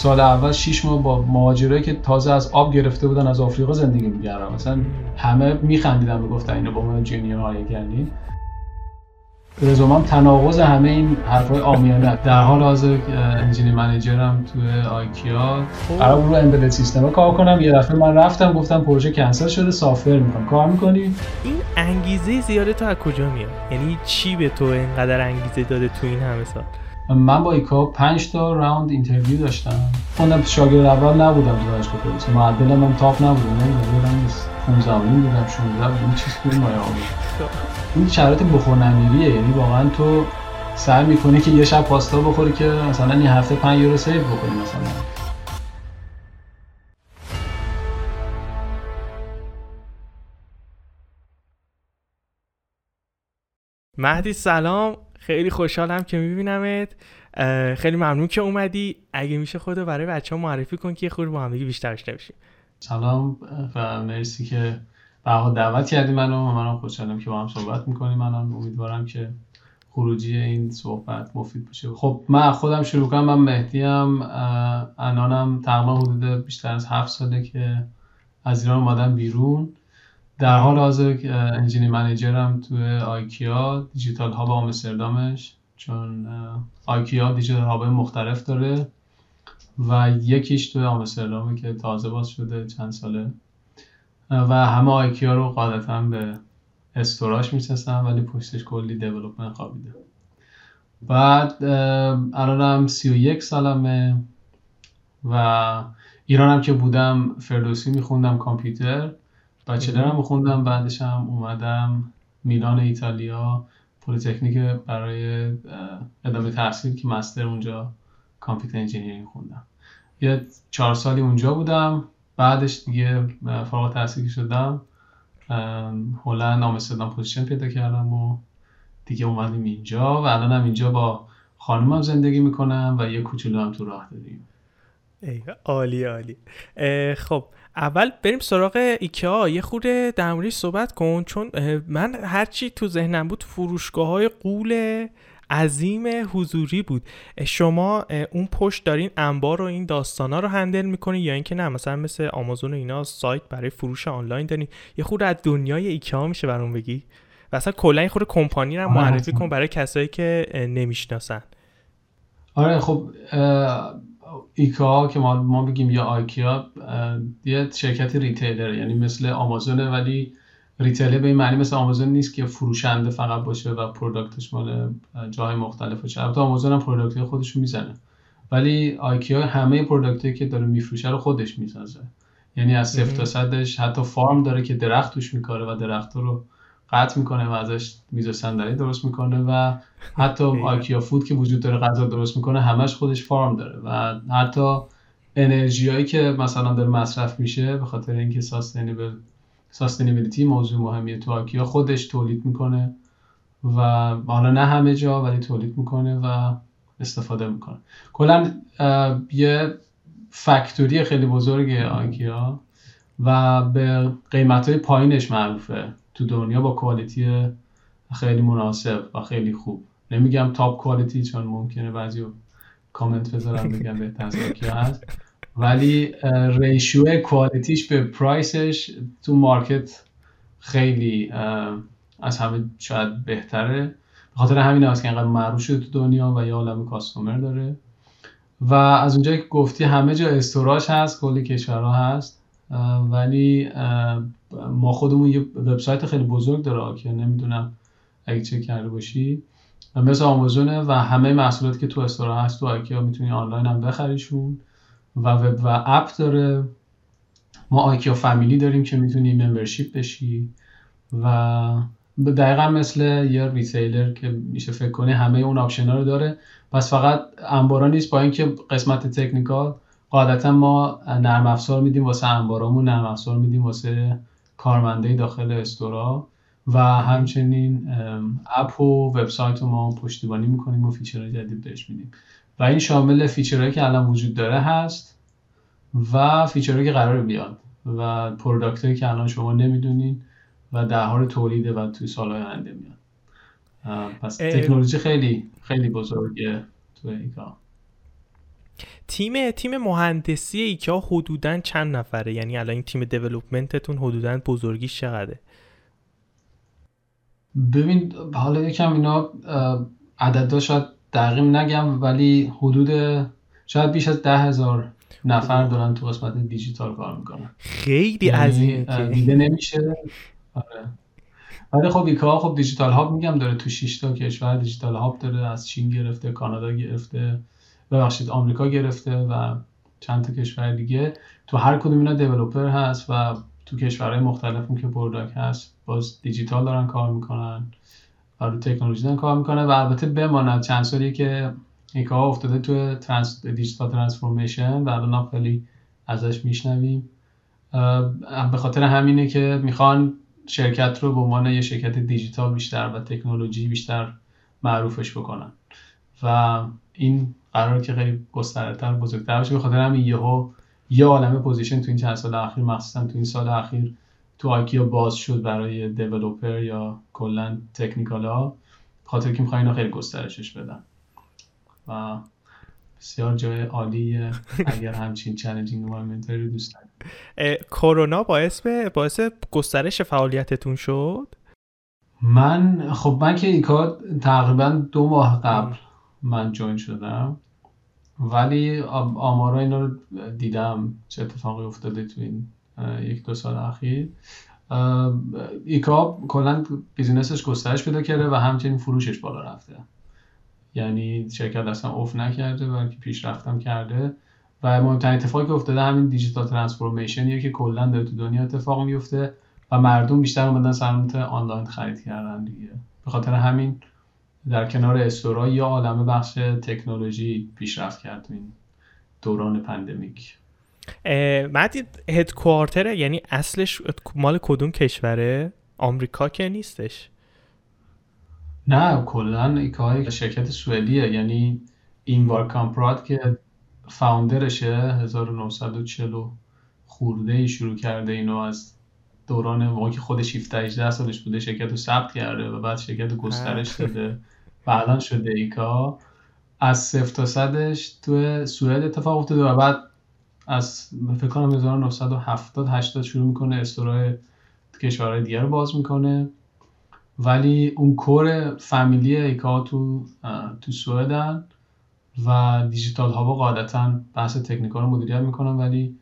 سال اول 6 ماه با مهاجرایی که تازه از آب گرفته بودن از آفریقا زندگی می‌کردن مثلا همه میخندیدن می‌گفتن اینو با من جونیور کردین. رزومم تناقض همه این حرفای آمیانه در حال حاضر انجینیر منیجرم توی آیکیا. خب. قرار رو امبدد سیستم کار کنم. یه دفعه من رفتم گفتم پروژه کنسل شده سافر می‌کنم کار می‌کنی؟ این انگیزه زیاده تو از کجا میاد؟ یعنی چی به تو اینقدر انگیزه داده تو این همه سال؟ من با آیکیا 5 تا round interview داشتم. خودم شاگرد اول نبودم تو دانشگاه پلیس. معدلم من تاپ نبودم. نمی‌دونم 15 بودم 16 بودم. چیز بود مایه این شرایط بخور نمیریه یعنی واقعا تو سعی می‌کنی که یه شب پاستا بخوری که مثلا این هفته 5 یورو save بکنی مثلا. مهدی سلام. خیلی خوشحالم که میبینمت. خیلی ممنون که اومدی. اگه میشه خودو برای بچه ها معرفی کن که خود با همدیگه بیشتر آشنا بشیم. سلام و مرسی که به دعوت کردی منو. و منم خوشحالم که با هم صحبت می‌کنیم. منم امیدوارم که خروجی این صحبت مفید باشه. خب من خودم شروع کنم. من مهدی هم الانم تقریبا حدود بیشتر از هفت ساله که از ایران اومدم بیرون. در حال حاضر انجینی منیجرم توی آیکیا digital hub آمستردامش چون آیکیا digital hub مختلف داره و یکیش توی آمستردامه که تازه باز شده چند ساله. و همه آیکیا رو قاعدتا به store اش می‌شناسن ولی پشتش کلی development خوابیده. بعد الانم سی و یک سالمه و ایرانم که بودم فردوسی میخوندم کامپیوتر. bachelor م میخوندم بعدش هم اومدم میلان ایتالیا پلیتکنیک برای ادامه تحصیل که master اونجا computer engineering خوندم. یه چهار سالی اونجا بودم بعدش دیگه فارغ التحصیل شدم. هلند آمستردام position پیدا کردم و دیگه اومدیم اینجا و الان هم اینجا با خانومم زندگی می‌کنم و یه کوچولو هم تو راه داریم. عالی عالی. خب اول بریم سراغ ایکیا. یه خورده در صحبت کن چون من هرچی تو ذهنم بود فروشگاه های قول عظیم حضوری بود. شما اون پشت دارین انبار و این داستانا رو هندل می‌کنین یا اینکه نه مثلا مثل آمازون و اینا سایت برای فروش آنلاین دارین. یه خورده از دنیای ایکیا میشه برام بگی. و اصلا کلا یه خورده کمپانی رو معرفی کن برای کسایی که نمی‌شناسن. آره خب آیکیا که ما, ما بگیم یا آیکیا یه شرکت retailer یعنی مثل آمازونه ولی retailer به این معنی مثل آمازون نیست که فروشنده فقط باشه و product اش مال جای مختلف باشه. البته آمازون هم product خودش می‌زنه. ولی آیکیا همه product ی که داره میفروشه رو خودش می‌سازه. یعنی از صفر تا صدش حتی فارم داره که درخت توش میکاره و درخت رو قطع می‌کنه و ازش میز و صندلی درست می‌کنه و حتی آیکیا فود که وجود داره غذا درست می‌کنه همش خودش فارم داره و حتی انرژیایی که مثلا داره مصرف میشه به خاطر اینکه ساستینبل ساستینبیلیتی موضوع مهمیه تو آکیا خودش تولید می‌کنه و حالا نه همه جا ولی تولید می‌کنه و استفاده می‌کنه. کلا یه factory خیلی بزرگه آیکیا و به قیمت های پایینش معروفه. تو دنیا با quality خیلی مناسب و خیلی خوب. نمیگم top quality چون ممکنه بعضی کامنت بذارم بگم بهتر از هست. ولی ratio quality ش به price ش تو market خیلی از همه شاید بهتره. به خاطر همین هست که اینقدر معروف شده تو دنیا و یه عالم customer داره. و از اونجایی که گفتی همه جا store اش هست کلی کشورها هست ولی ما خودمون یه وبسایت خیلی بزرگ داره که نمی‌دونم اگه چک کرده باشی. مثل آمازونه و همه محصولاتی که تو store ا هست تو آیکیا می‌تونی آنلاین هم بخریشون. و وب و app داره. ما آیکیا family داریم که می‌تونی membership بشی. و دقیقا مثل یه retailer که میشه فکر کنی همه اون option ها رو داره. پس فقط انبارا نیست. با اینکه قسمت technical قاعدتا ما نرم افزار میدیم واسه انبارامون نرم افزار میدیم واسه کارمنده داخل store ا و همچنین app و وبسایت رو ما پشتیبانی می‌کنیم و feature های جدید بهش میدیم. و این شامل feature هایی که الان وجود داره هست و feature هایی که قرار بیاد و product که الان شما نمی‌دونین و در حال تولیده و توی سالهای آینده میاد. پس تکنولوژی خیلی خیلی بزرگه تو این کار. تیم تیم مهندسی ایکیا حدودا چند نفره؟ یعنی الان این تیم دیولپمنتتون حدودا بزرگیش چقدره؟ ببین حالا یکم اینا عددا شاید دقیق نگم ولی حدود شاید بیش از ده هزار نفر دارن تو قسمت دیجیتال کار می‌کنن. خیلی یعنی عظیمه دیده نمیشه. آره. ولی خب ایکا خب دیجیتال هاب میگم داره تو 6 تا کشور دیجیتال هاب داره از چین گرفته کانادا گرفته. ببخشید آمریکا گرفته و چند تا کشور دیگه. تو هر کدوم اینا developer هست و تو کشورهای مختلف که product هست باز دیجیتال دارن کار می‌کنن و رو تکنولوژی دارن کار می‌کنن و البته بماند. چند سالی که آیکیا افتاده تو trans digital transformation و الان خیلی ازش میشنویم. به خاطر همینه که می‌خوان شرکت رو به عنوان یه شرکت دیجیتال بیشتر و تکنولوژی بیشتر معروفش بکنن. و این قرار که خیلی گسترده‌تر بزرگتر بشه به خاطر همین یهو یه عالمه position تو این چند سال اخیر مخصوصا تو این سال اخیر تو ایکیا باز شد برای developer یا کلا technical ها خاطر که می‌خوان خیلی گسترشش بدن. و بسیار جای عالیه اگر همچین challenging environment رو دوست کرونا باعث باعث گسترش فعالیتتون شد؟ من خب من که ایکا تقریبا دو ماه قبل من join شدم. ولی آمارا اینا رو دیدم چه اتفاقی افتاده تو این یک دو سال اخیر. ایکا کلا business ش گسترش پیدا کرده و همچنین فروشش بالا رفته. یعنی شرکت اصلا اُفت نکرده بلکه پیشرفتم کرده. و مهمترین اتفاقی که افتاده همین digital transformation یه که کلا داره تو دنیا اتفاق میفته و مردم بیشتر اومدن سمت آنلاین خرید کردن دیگه. به خاطر همین در کنار store ا یه عالم بخش تکنولوژی پیشرفت کرد تو این دوران pandemic. مدید headquarter ه یعنی اصلش مال کدوم کشوره؟ آمریکا که نیستش. نه کلا ایکیای شرکت سوئدیه. یعنی اینگوار کامپراد که founder شه 1940 خورده ای شروع کرده اینو از دوران موقعی که خودش 17 18 سالش بوده شرکت رو ثبت کرده و بعد شرکت گسترش داده و الان شده ایکا از صفر تا صدش تو سوئد اتفاق افتاده و بعد از فکر کنم 1970 80 شروع می‌کنه استورای کشورهای دیگر رو باز می‌کنه. ولی اون کور فامیلی ایکا تو تو سوئدن و دیجیتال ها قاعدتا بحث تکنیکال رو مدیریت می‌کنن ولی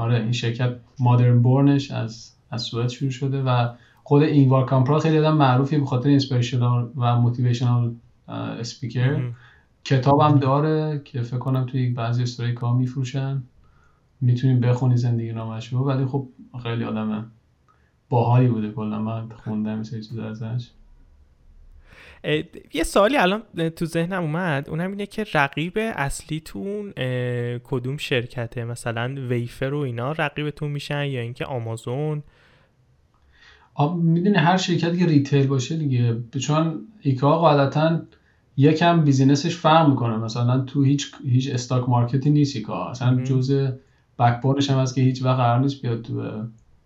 آره این شرکت مادرن بورنش از از سوئد شروع شده و خود اینوار کامپرا خیلی آدم معروفی به خاطر اینسپیریشنال و موتیویشنال اسپیکر کتابم داره که فکر کنم توی بعضی استوری کار میفروشن. می‌تونیم بخونی زندگی نامش رو. ولی خب خیلی آدم باحالی بوده کلا. من خوندم سری چیز ازش. یه سوالی الان تو ذهنم اومد. اونم اینه که رقیب اصلیتون کدوم شرکته؟ مثلا Wayfair و اینا رقیبتون میشن یا اینکه آمازون؟ می‌دونی هر شرکتی که retail باشه دیگه. چون ایکا قاعدتا یکم business ش فرق می‌کنه. مثلا تو هیچ هیچ stock market ی نیست ایکا اصلا جزء backbone ش هم هست که هیچ وقت قرار نیست بیاد تو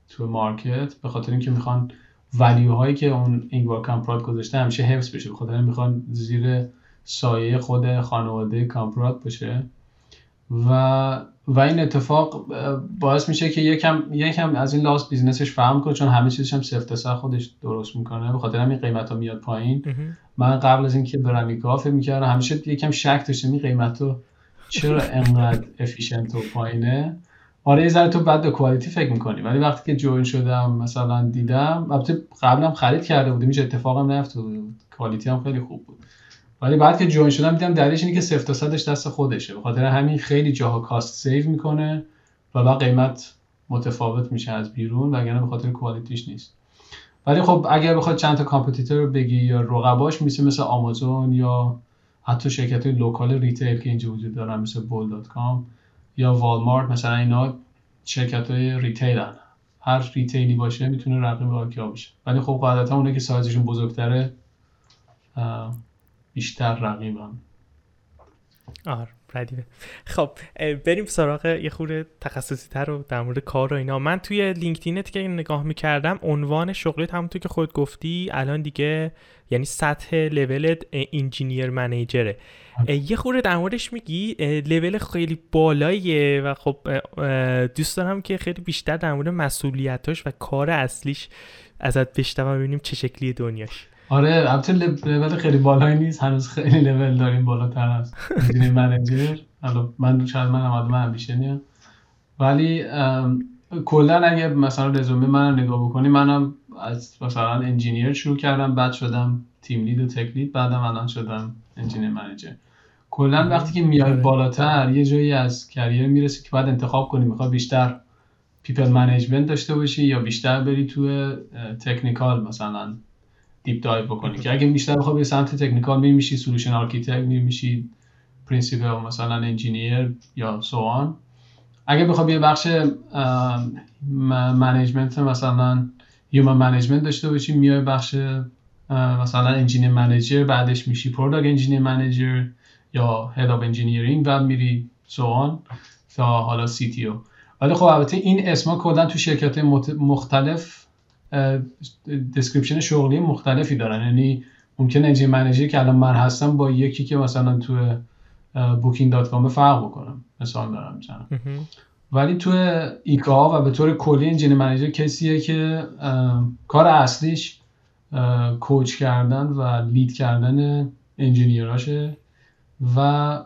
تو market. به خاطر اینکه می‌خوان value هایی که اون اینگوار کامپراد گذاشته همیشه حفظ بشه. به خاطر می‌خوان زیر سایه خود خانواده کامپراد باشه. و و این اتفاق باعث میشه که یکم یکم از این لاس business ش فرق کنه چون همه چیزش هم سفت خودش درست می‌کنه. به خاطر همین قیمت ها میاد پایین. من قبل از اینکه برم ایکا فکر می‌کردم همیشه یکم شک داشتم این قیمت چرا انقدر efficient و پایینه. آره یه ذره تو بعد به quality فکر می‌کنی. ولی وقتی که join شدم مثلا دیدم البته قبلم خرید کرده بودیم هیچ اتفاقم نیفتاده بود quality هم خیلی خوب بود. ولی بعد که join شدم دیدم دلیلش اینه که صفر تا صدش دست خودشه. به خاطر همین خیلی جاها cost save می‌کنه و بعد قیمت متفاوت میشه از بیرون وگرنه به خاطر quality ش نیست. ولی خب اگر بخواد چند تا competitor رو بگی یا رقباش میشه مثل آمازون یا حتی شرکت local retail که اینجا وجود دارن مثل bol.com یا والمارت مثلا اینا شرکت های retail ان. هر retail ی باشه می‌تونه رقیب ایکیا باشه. ولی خب قاعدتا اونه که سایزشون بزرگتره بیشتر رقیبن. آره ردیفه. خب بریم سراغ یه خورده تخصصی تر رو در مورد کار و اینا. من توی LinkedIn ت که نگاه می‌کردم عنوان شغلت همونطور که خود گفتی الان دیگه یعنی سطح level engineer manager ه. یه خورده در موردش میگی لول خیلی بالاییه و خب دوست دارم که خیلی بیشتر در مورد مسئولیتاش و کار اصلیش ازت بشنوم ببینیم چه شکلی دنیاش. آره البته لول خیلی بالایی نیست هنوز خیلی لول داریم بالاتر از manager. حالا من شاید من آدم ambition یم ولی کلا اگه مثلا رزومه من نگاه بکنی منم از مثلا engineer شروع کردم بعد شدم team lead و tech lead بعدم الان شدم engineer manager. کلا وقتی که میای آره. بالاتر یه جایی از career می‌رسی که باید انتخاب کنی می‌خوای بیشتر people management داشته باشی یا بیشتر بری تو technical مثلا deep dive بکنی. که اگه بیشتر بخوای به سمت technical می میشی solution architect می میشی principal مثلا engineer و so on اگه بخوای یه بخش management مثلا human management داشته باشی میای بخش مثلا engineer manager بعدش میشی product engineer manager یا head of engineering و میری so on تا حالا CTO ولی خب البته این اسما کلا تو شرکت مختلف description شغلی مختلفی دارن. یعنی ممکن engineer manager که الان من هستم با یکی که مثلا تو Booking.com فرق بکنم. مثال دارم می‌زنم ولی تو ایکا و به طور کلی engineer manager کسیه که کار اصلیش کوچ کردن و لید کردن انجینیراشه و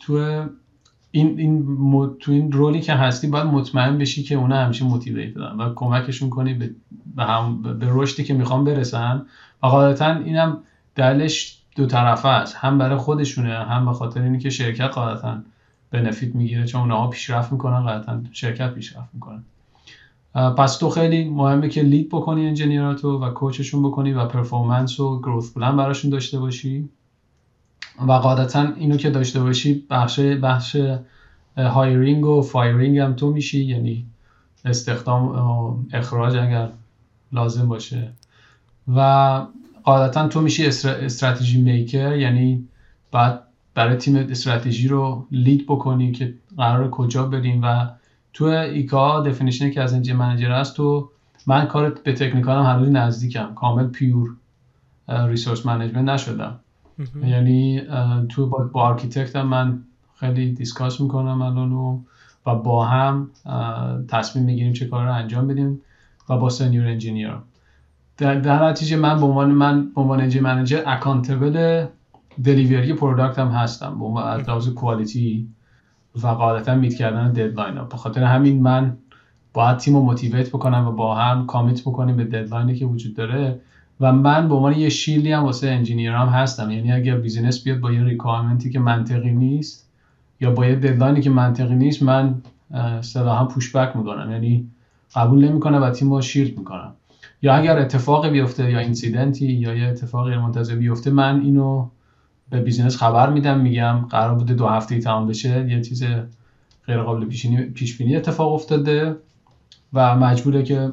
تو این این تو این رولی که هستی باید مطمئن بشی که اونا همیشه موتیویت دارن و کمکشون کنی به به, هم به رشدی که می‌خوان برسن. و قاعدتا اینم دلش دو طرفه است. هم برای خودشونه هم به خاطر اینکه شرکت قاعدتا بنفیت می‌گیره چون اونها پیشرفت می‌کنن قاعدتا شرکت پیشرفت می‌کنن. پس تو خیلی مهمه که lead بکنی engineer اتو و coach شون بکنی و performance و growth plan براشون داشته باشی. و قاعدتا اینو که داشته باشی بخش بخش hiring و firing هم تو میشی یعنی استخدام اخراج اگر لازم باشه. و قاعدتا تو میشی strategy maker یعنی بعد برای تیم استراتژی رو lead بکنی که قرار کجا بریم. و تو IKEA definition ی که از engineering manager هست تو من کارت به technical هم هر نزدیکم. کامل pure resource management نشدم. یعنی تو با, با architect من خیلی discuss می‌کنم الان و با هم تصمیم می‌گیریم چه کار رو انجام بدیم و با senior engineer. در, نتیجه من به عنوان من به عنوان engineering manager accountable delivery product هم هستم. به عنوان از لحاظ quality و قاعدتا meet کردن deadline ها. خاطر همین من باید تیم رو motivate بکنم و با هم commit بکنیم به deadline ی که وجود داره. و من به عنوان یه shield ی هم واسه engineer ام هستم. یعنی اگر business بیاد با یه requirement ی که منطقی نیست یا با یه deadline ی که منطقی نیست من هم push back می‌کنم. یعنی قبول نمی‌کنم و تیم رو shield می‌کنم. یا اگر اتفاقی بیفته یا incident ی یا یه اتفاقی غیرمنتظره بیفته من اینو به business خبر میدم میگم قرار بوده دو هفته تمام بشه یه چیز غیر قابل پیش بینی اتفاق افتاده و مجبوره که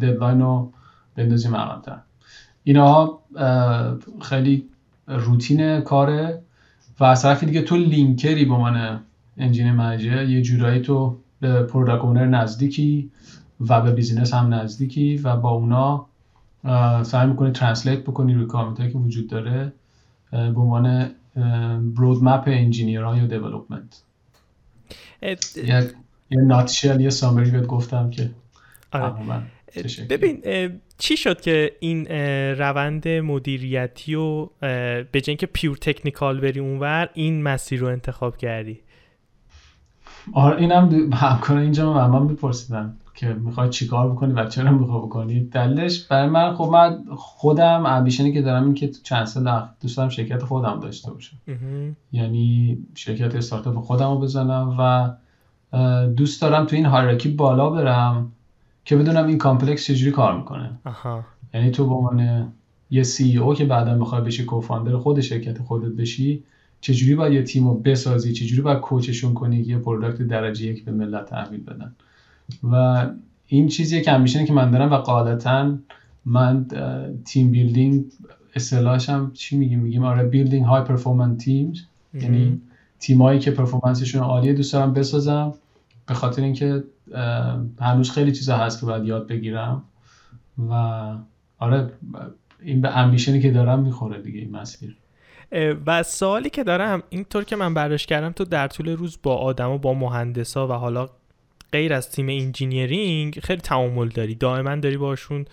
deadline رو بندازیم عقب‌تر. اینا خیلی روتین کاره و از طرف دیگه تو لینکری به من engineering manager یه جورایی تو به product owner نزدیکی و به business هم نزدیکی و با اونا سعی می‌کنی translate بکنی requirement که وجود داره به عنوان roadmap engineer ها یا development in a nutshell یه summary بهت گفتم که آره. ببین چی شد که این روند مدیریتی و به جای که pure technical بری اونور این مسیر رو انتخاب کردی؟ آره اینم همکار اینجا من میپرسیدن که می‌خوای چیکار بکنی و چرا می‌خوای بکنی. دلیلش برای من خب من خودم ambition ی که دارم این که چند سال دوست دارم شرکت خودم داشته باشم. یعنی شرکت استارتاپ خودم رو بزنم و دوست دارم تو این hierarchy بالا برم. که بدونم این complex چجوری کار می‌کنه. یعنی تو به عنوان یه CEO که بعدا می‌خوای بشی co-founder خود شرکت خودت بشی چجوری باید یه تیم رو بسازی؟ چجوری باید coach شون کنی یه product درجه یک به ملت تحویل بدن؟ و این چیزیه که همیشه که من دارم و قاعدتا من team building اصطلاحش هم چی میگیم؟ میگیم آره building high performance teams یعنی تیمایی که performance شون عالیه دوست دارم بسازم. به خاطر اینکه هنوز خیلی چیزا هست که باید یاد بگیرم و آره این به ambition ی که دارم می‌خوره دیگه این مسیر. و سوالی که دارم اینطور که من برداشت کردم تو در طول روز با آدم و با مهندسا و حالا غیر از تیم engineering خیلی تعامل داری. دائما داری باشون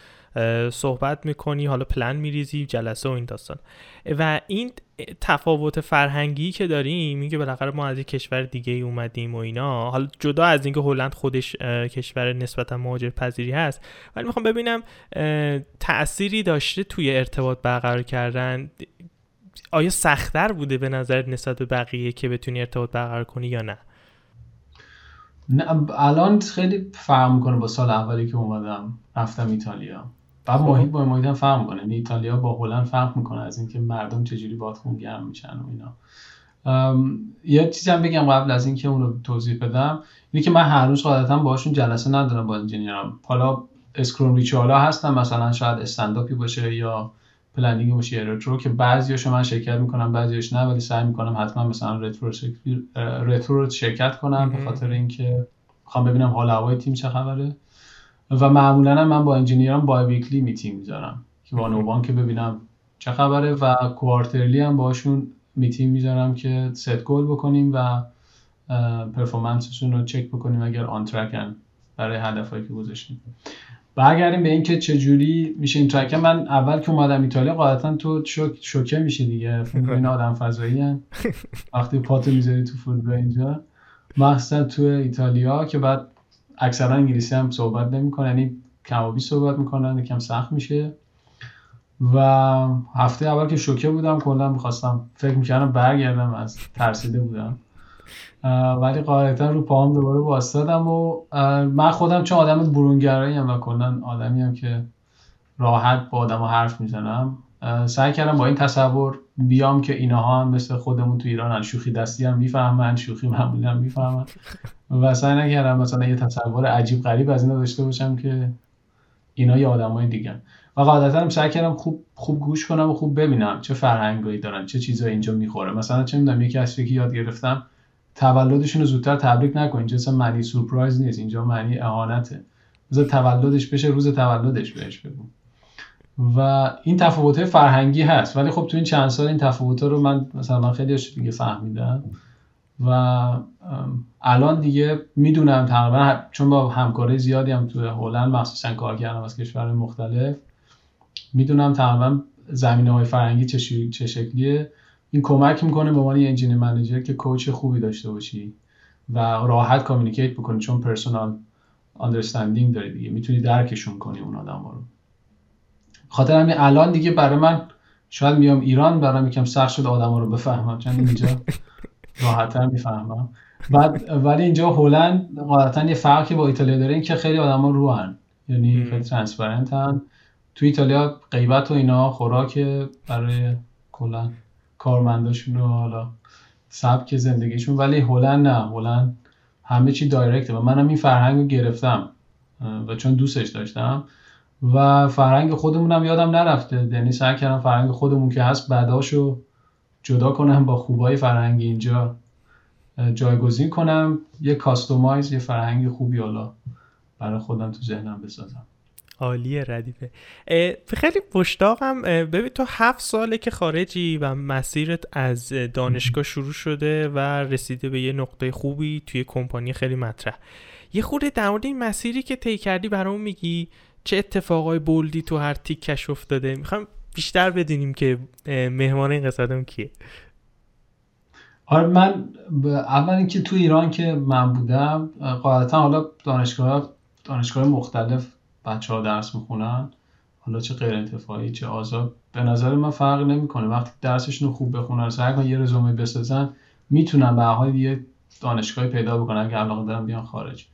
صحبت می‌کنی حالا پلن میریزی جلسه و این داستان. و این تفاوت فرهنگی که داریم میگه بالاخره ما از یک کشور دیگه ای اومدیم و اینا حالا جدا از اینکه هلند خودش کشور نسبتا مهاجر پذیری هست ولی می‌خوام ببینم تأثیری داشته توی ارتباط برقرار کردن آیا سختتر بوده به نظر نسبت به بقیه که بتونی ارتباط برقرار کنی یا نه؟ نه الان خیلی فرق می‌کنه با سال اولی که اومدم رفتم ایتالیا. بعد. محیط با محیط هم فرق می‌کنه. یعنی ایتالیا با هلند فرق می‌کنه از اینکه مردم چجوری خون گرم میشن و اینا. یه چیزی هم بگم قبل از اینکه اون رو توضیح بدم. اینه که من هر روز قاعدتا باشون جلسه ندارم با engineer م حالا Scrum ritual ا هستن مثلا شاید استنداپی باشه یا planning باشه یا retro که بعضیاشو من شرکت می‌کنم بعضیاش نه ولی سعی می‌کنم حتما مثلا retro retro رو شرکت کنم به خاطر اینکه می‌خوام ببینم حال هوای تیم چه خبره. و معمولا من با engineer م با weekly meeting می‌ذارم که با نوبان که ببینم چه خبره و quarterly هم باشون میتینگ می‌ذارم که set goal بکنیم و performance شون رو چک بکنیم اگر on track ن برای هدفهایی که گذاشتیم. برگردیم به اینکه چه جوری میشه این ترک من اول که اومدم ایتالیا قاعدتا تو شوک شوکه میشی دیگه. این آدم فضایی وقتی پاتو می‌ذاری تو فوتبال اینجا مخصوصا تو ایتالیا که بعد اکثرا انگلیسی هم صحبت نمی‌کنن یعنی کمابی صحبت می‌کنن یکم سخت میشه. و هفته اول که شوکه بودم کلا می‌خواستم فکر می‌کردم برگردم از ترسیده بودم. ولی قاعدتا رو پاهم دوباره واسدادم و من خودم چون آدم برونگرایی و کلا آدمی هم که راحت با آدم حرف می‌زنم سعی کردم با این تصور بیام که اینها هم مثل خودمون تو ایران شوخی دستی هم می‌فهمن شوخی معمولی هم می‌فهمن. و سعی نکردم مثلا یه تصور عجیب غریب از اینا داشته باشم که اینا یه های دیگه و قاعدتا هم سعی کردم خوب خوب گوش کنم و خوب ببینم چه فرهنگایی دارن چه چیزایی اینجا می‌خوره. مثلا چه می‌دونم یکی از که یاد گرفتم تولدشون رو زودتر تبریک نکن. اینجا اصلا معنی سورپرایز نیست اینجا معنی اهانته. بذار تولدش بشه روز تولدش بهش بگو. و این تفاوت فرهنگی هست. ولی خب تو این چند سال این تفاوت رو من مثلا خیلی دیگه فهمیدم. و الان دیگه می‌دونم تقریبا چون با همکاری زیادی هم تو هلند مخصوصا کار کردم از کشور مختلف می‌دونم تقریبا زمینه های فرهنگی چه شکلیه. این کمک می‌کنه به عنوان انجینیر منیجر که کوچ خوبی داشته باشی و راحت communicate بکنی چون personal understanding داری دیگه. می‌تونی درکشون کنی اون آدم رو. خاطر همین الان دیگه برای من شاید میام ایران برای یکم سخت شد آدم رو بفهمم. چون اینجا راحتتر می‌فهمم. بعد ولی اینجا هلند قاعدتا یه فرقی با ایتالیا داره این که خیلی آدما رکن. یعنی خیلی transparent ن تو ایتالیا غیبت و اینا خوراک برای کلا کارمنداشون و حالا سبک زندگیشون. ولی هلند نه. هلند همه چی دایرکته. و منم این فرهنگ رو گرفتم و چون دوستش داشتم. و فرهنگ خودمونم یادم نرفته. یعنی سعی کردم فرهنگ خودمون که هست بعداشو جدا کنم با خوبای فرهنگ اینجا جایگزین کنم. یه کاستومایز یه فرهنگ خوبی حالا برای خودم تو ذهنم بسازم. عالیه ردیفه. خیلی مشتاقم. ببین تو هفت ساله که خارجی و مسیرت از دانشگاه شروع شده و رسیده به یه نقطه خوبی توی کمپانی خیلی مطرح. یه خورده در مورد این مسیری که طی کردی برام میگی چه اتفاقای بولدی تو هر تیکش افتاده؟ می‌خوام بیشتر بدونیم که مهمان این قصدم کیه؟ آره من اول اینکه تو ایران که من بودم قاعدتا حالا دانشگاه دانشگاه مختلف بچه ها درس می‌خونن. حالا چه غیر انتفاعی چه آزاد به نظر من فرق نمی‌کنه. وقتی درسشون رو خوب بخونن سعی کنن یه رزومه بسازن می‌تونن به حال یه دانشگاهی پیدا بکنن که علاقه دارن بیان خارج.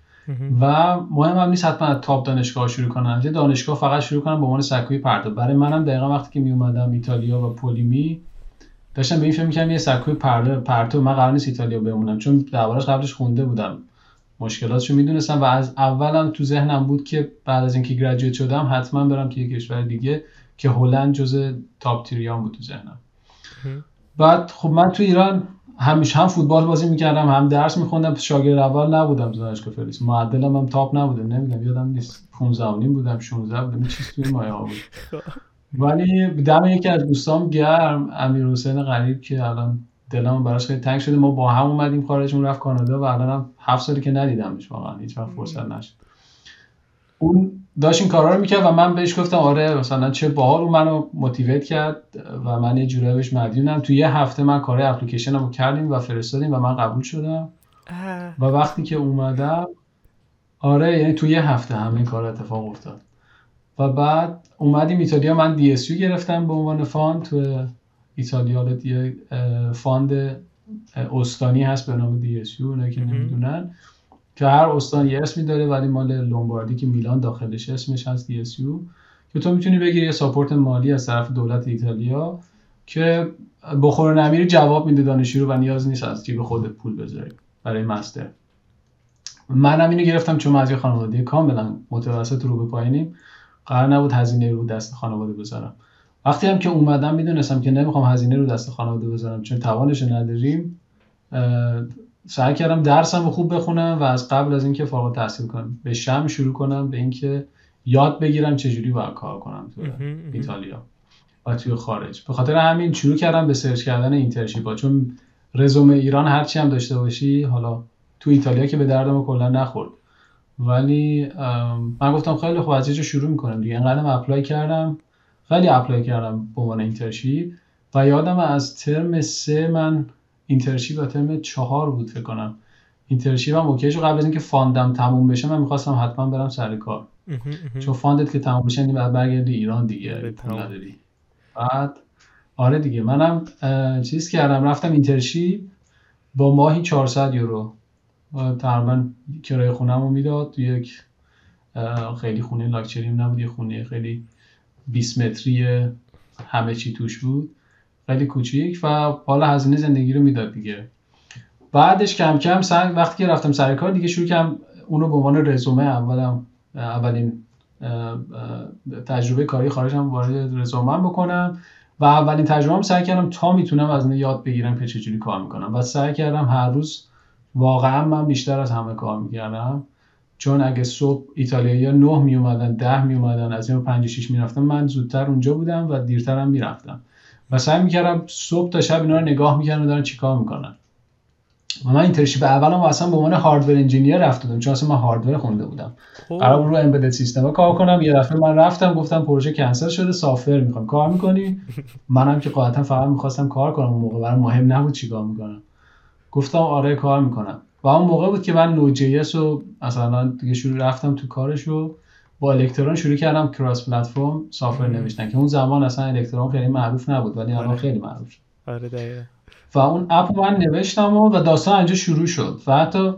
و مهم هم نیست حتما از تاپ دانشگاه شروع کنن. یه دانشگاه فقط شروع کنن به عنوان سکوی پرتو برای منم دقیقا وقتی که می اومدم ایتالیا و پولیمی داشتم به این فکر می‌کردم یه سکوی پرتو من قرار نیست ایتالیا بمونم. چون دربارش قبلش خونده بودم. مشکلاتشو می‌دونستم و از اولم تو ذهنم بود که بعد از اینکه گریجویت شدم حتما برم توی کشور دیگه که هلند جز تاپ تیریان بود تو ذهنم. بعد خب من تو ایران همیشه هم فوتبال بازی می‌کردم هم درس میخوندم. شاگرد اول نبودم تو دانشگاه فلیس معدلم هم تاپ نبوده نمی‌دونم یادم نیست. 15 بودم 16 بودم. چیز توی مایه ها بود. ولی دم یکی از دوستام گرم امیر حسین غریب که الان دلم براش خیلی تنگ شده. ما با هم اومدیم خارج اون رفت کانادا و الان هم هفت سالی که ندیدمش واقعا. هیچ وقت فرصت نشد. اون داشت این کارا رو می‌کرد و من بهش گفتم آره مثلا چه باحال اون منو motivate کرد و من یه جورایی بهش مدیونم تو یه هفته من کار اپلیکیشنم رو کردیم و فرستادیم و من قبول شدم. و وقتی که اومدم آره یعنی تو یه هفته همه کار اتفاق افتاد. و بعد اومدیم ایتالیا من DSU گرفتم به عنوان fund. تو ایتالیا یه fund استانی هست به نام DSU که نمی‌دونن. که هر استان یه اسمی داره ولی مال لومباردی که میلان داخلش اسمش هست DSU. که تو می‌تونی بگیری یه support مالی از طرف دولت ایتالیا که بخور نمیری جواب میده دانشجو رو و نیاز نیست از جیب خودت پول بذاری برای master. منم اینو گرفتم چون از یه خانواده کاملا متوسط رو به پایینیم. قرار نبود هزینه رو دست خانواده بذارم. وقتی هم که اومدم می‌دونستم که نمی‌خوام هزینه رو دست خانواده بذارم چون توانش نداریم سعی کردم درسم رو خوب بخونم و از قبل از اینکه فارغ تحصیل کنم به شم شروع کنم به اینکه یاد بگیرم چجوری باید کار کنم تو ایتالیا و توی خارج. به خاطر همین شروع کردم به search کردن internship چون رزومه ایران هرچی هم داشته باشی حالا تو ایتالیا که به دردم کلا نخورد. ولی من گفتم خیلی خوب از شروع می‌کنم دیگه. اینقدرم apply کردم خیلی apply کردم به عنوان internship و یادم از ترم سه من internship و ترم چهار بود فکر کنم. internship هم OK شد قبل از اینکه fund م تموم بشه من می‌خواستم حتما برم سر کار. چون fund ت که تموم بشه بعد برگردی ایران دیگه نداری. بعد آره دیگه منم چیز کردم رفتم internship با ماهی 400 یورو. تقریبا کرایه خونم رو می‌داد. تو یک خیلی خونه لاکچریم نبود یه خونه خیلی 20 متری همه چی توش بود. خیلی کوچیک و حالا هزینه زندگی رو می‌داد دیگه. بعدش کم کم سر وقتی که رفتم سر کار دیگه شروع کردم اونو به عنوان رزومه اولم اولین تجربه کاری خارجم وارد رزومه بکنم و اولین تجربه هم سعی کردم تا می‌تونم از یاد بگیرم که چجوری کار می‌کنم و سعی کردم هر روز واقعا من بیشتر از همه کار می‌کردم. چون اگه صبح ایتالیایی نه می اومدن ده می اومدن از این 5 6 می‌رفتم من زودتر اونجا بودم و دیرترم می‌رفتم. و سعی می‌کردم صبح تا شب اینا رو نگاه می‌کردم دارن چیکار می‌کنن. و من internship اولم اصلا به عنوان hardware engineer رفتم چون اصلا من hardware خونده بودم. خب. قرار رو embedded system کار کنم. یه دفعه من رفتم گفتم پروژه کنسل شده software می‌خوام. کار می‌کنی؟ منم که قاعدتا فقط می‌خواستم کار کنم. اون موقع برام مهم نبود چیکار می‌کنم. گفتم آره کار می‌کنم. و اون موقع بود که من نو جی اس رو مثلا دیگه شروع رفتم تو کارش رو. با الکترون شروع کردم کراس پلتفرم سافر نوشتن که اون زمان اصلا الکترون خیلی معروف نبود ولی الان آره. خیلی معروف شد. آره دقیقا. و اون اپ من نوشتم و, و داستان اینجا شروع شد. و حتی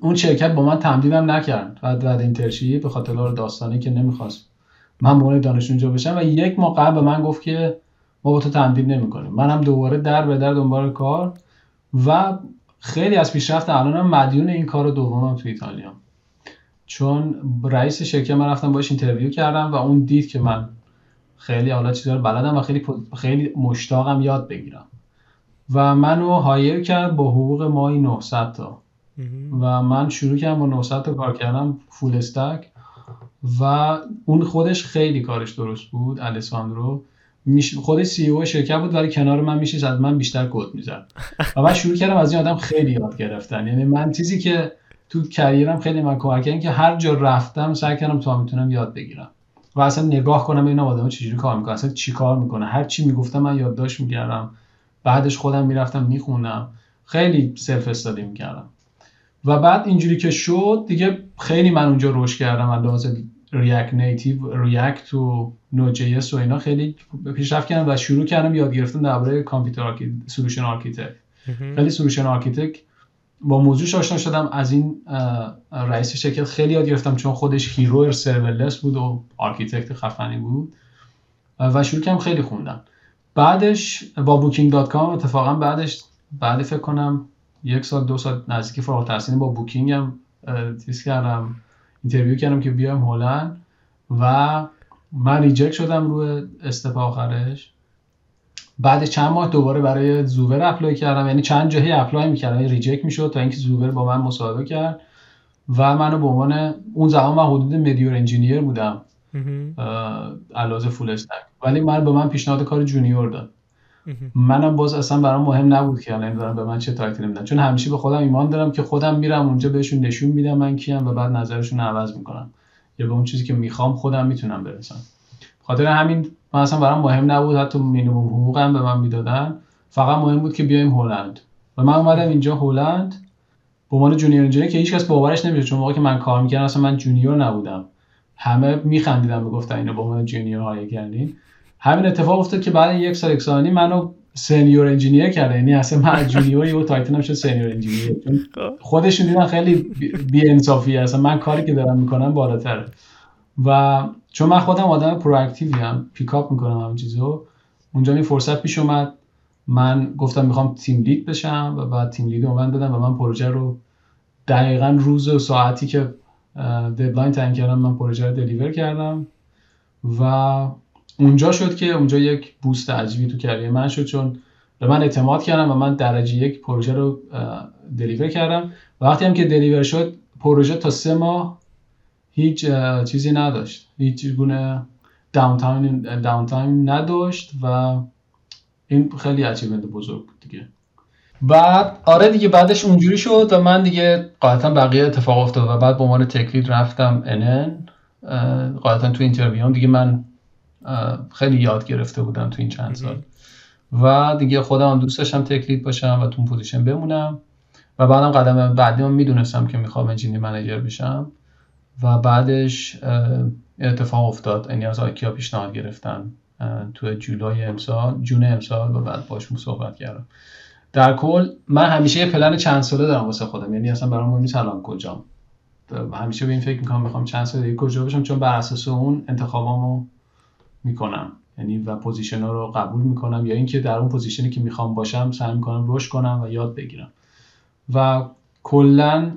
اون شرکت با من تمدیدم نکرد. بعد بعد اینترشی به خاطر داستانی که نمی‌خواست من به عنوان دانش اونجا بشم. و یک ماه قبل به من گفت که ما با تو تمدید نمی‌کنیم. منم دوباره در به در دنبال کار. و خیلی از پیشرفت الانم مدیون این کار دومم تو ایتالیا. چون رئیس شرکت من رفتم باش interview کردم و اون دید که من خیلی حالا چیزا رو بلدم و خیلی خیلی مشتاقم یاد بگیرم. و منو hire کرد با حقوق ماهی 900 تا. و من شروع کردم با 900 تا کار کردم full stack و اون خودش خیلی کارش درست بود الیساندرو. خودش CEO شرکت بود ولی کنار من میشست از من بیشتر کد می‌زد. و من شروع کردم از این آدم خیلی یاد گرفتن. یعنی من چیزی که تو career م خیلی من کمک کردن که هر جا رفتم سعی کردم تا می‌تونم یاد بگیرم. و اصلا نگاه کنم این آدم چجوری کار می‌کنه اصلا چی کار می‌کنه هر چی می‌گفتم من یادداشت می‌کردم. بعدش خودم می‌رفتم میخوندم. خیلی self study می‌کردم. و بعد اینجوری که شد دیگه خیلی من اونجا رشد کردم از React Native React و Node.js و اینا خیلی پیشرفت کردم و شروع کردم یاد گرفتن درباره کامپیوتر solution architect خیلی solution architect با موضوعش آشنا شدم. از این رئیس شرکت خیلی یاد گرفتم چون خودش hero serverless بود و architect خفنی بود. و شروع کردم خیلی خوندم بعدش با Booking.com اتفاقا بعدش بعد فکر کنم یک سال دو سال نزدیک فارغ التحصیلی با Booking هم چیز کردم interview کردم که بیام هلند. و من reject شدم روی step آخرش. بعد چند ماه دوباره برای Zivver apply کردم. یعنی چند جا هی apply می‌کردم. reject می‌شد تا اینکه Zivver با من مصاحبه کرد و منو به عنوان اون زمان من حدود medior engineer بودم. علاوه full stack. ولی من به من پیشنهاد کار junior داد. منم باز اصلا برام مهم نبود که الان به من چه title ی میدن. چون همیشه به خودم ایمان دارم که خودم میرم اونجا بهشون نشون میدم من کیم و بعد نظرشون عوض می‌کنم. یا به اون چیزی که می‌خوام خودم می‌تونم برسم. خاطر همین من اصلا برام مهم نبود حتی مینیمم حقوقم به من می‌دادن. فقط مهم بود که بیایم هلند. و من اومدم اینجا هلند. به عنوان junior engineer که هیچکس باورش نمیشه چون موقعی که من کار می‌کردم اصلا من junior نبودم. همه میخندیدن می‌گفتن اینو به عنوان junior hire کردین همین اتفاق افتاد که بعد یک سال یک منو senior engineer کرده یعنی اصلا من junior یه title م شد senior engineer. خب. خودشون دیدن خیلی بی انصافی اصلا من کاری که دارم می‌کنم بالاتره و چون من خودم آدم proactive ی هم pick up می‌کنم همین چیزو. اونجا این فرصت پیش اومد. من گفتم می‌خوام team lead بشم و بعد team lead اومد دادم و من پروژه رو دقیقا روز و ساعتی که deadline تعیین کردم من پروژه رو deliver کردم. و اونجا شد که اونجا یک boost عجیبی تو career من شد چون به من اعتماد کردم و من درجه یک پروژه رو deliver کردم. وقتی هم که deliver شد پروژه تا سه ماه هیچ چیزی نداشت. هیچ گونه downtime نداشت و این خیلی achievement بزرگ بود دیگه. بعد آره دیگه بعدش اونجوری شد و من دیگه قاعدتا بقیه اتفاق افتاد و بعد به عنوان tech lead رفتم NN قاعدتا تو interview دیگه من خیلی یاد گرفته بودم تو این چند سال. و دیگه خودم دوست داشتم tech lead باشم و تو position بمونم. و بعدم قدم بعدی من می‌دونستم که می‌خوام engineer manager بشم. و بعدش اتفاق افتاد. یعنی از IKEA پیشنهاد گرفتن تو جولای امسال June امسال و بعد باشون صحبت کردم. در کل من همیشه یه پلن چند ساله دارم واسه خودم. یعنی اصلا برام مهم نیست الان کجام. همیشه به این فکر می‌کنم می‌خوام چند سال دیگه کجا باشم چون بر اساس اون انتخابامو می‌کنم. یعنی و position رو قبول می‌کنم یا اینکه در اون position ی که می‌خوام باشم سعی می‌کنم رشد کنم و یاد بگیرم. و کلا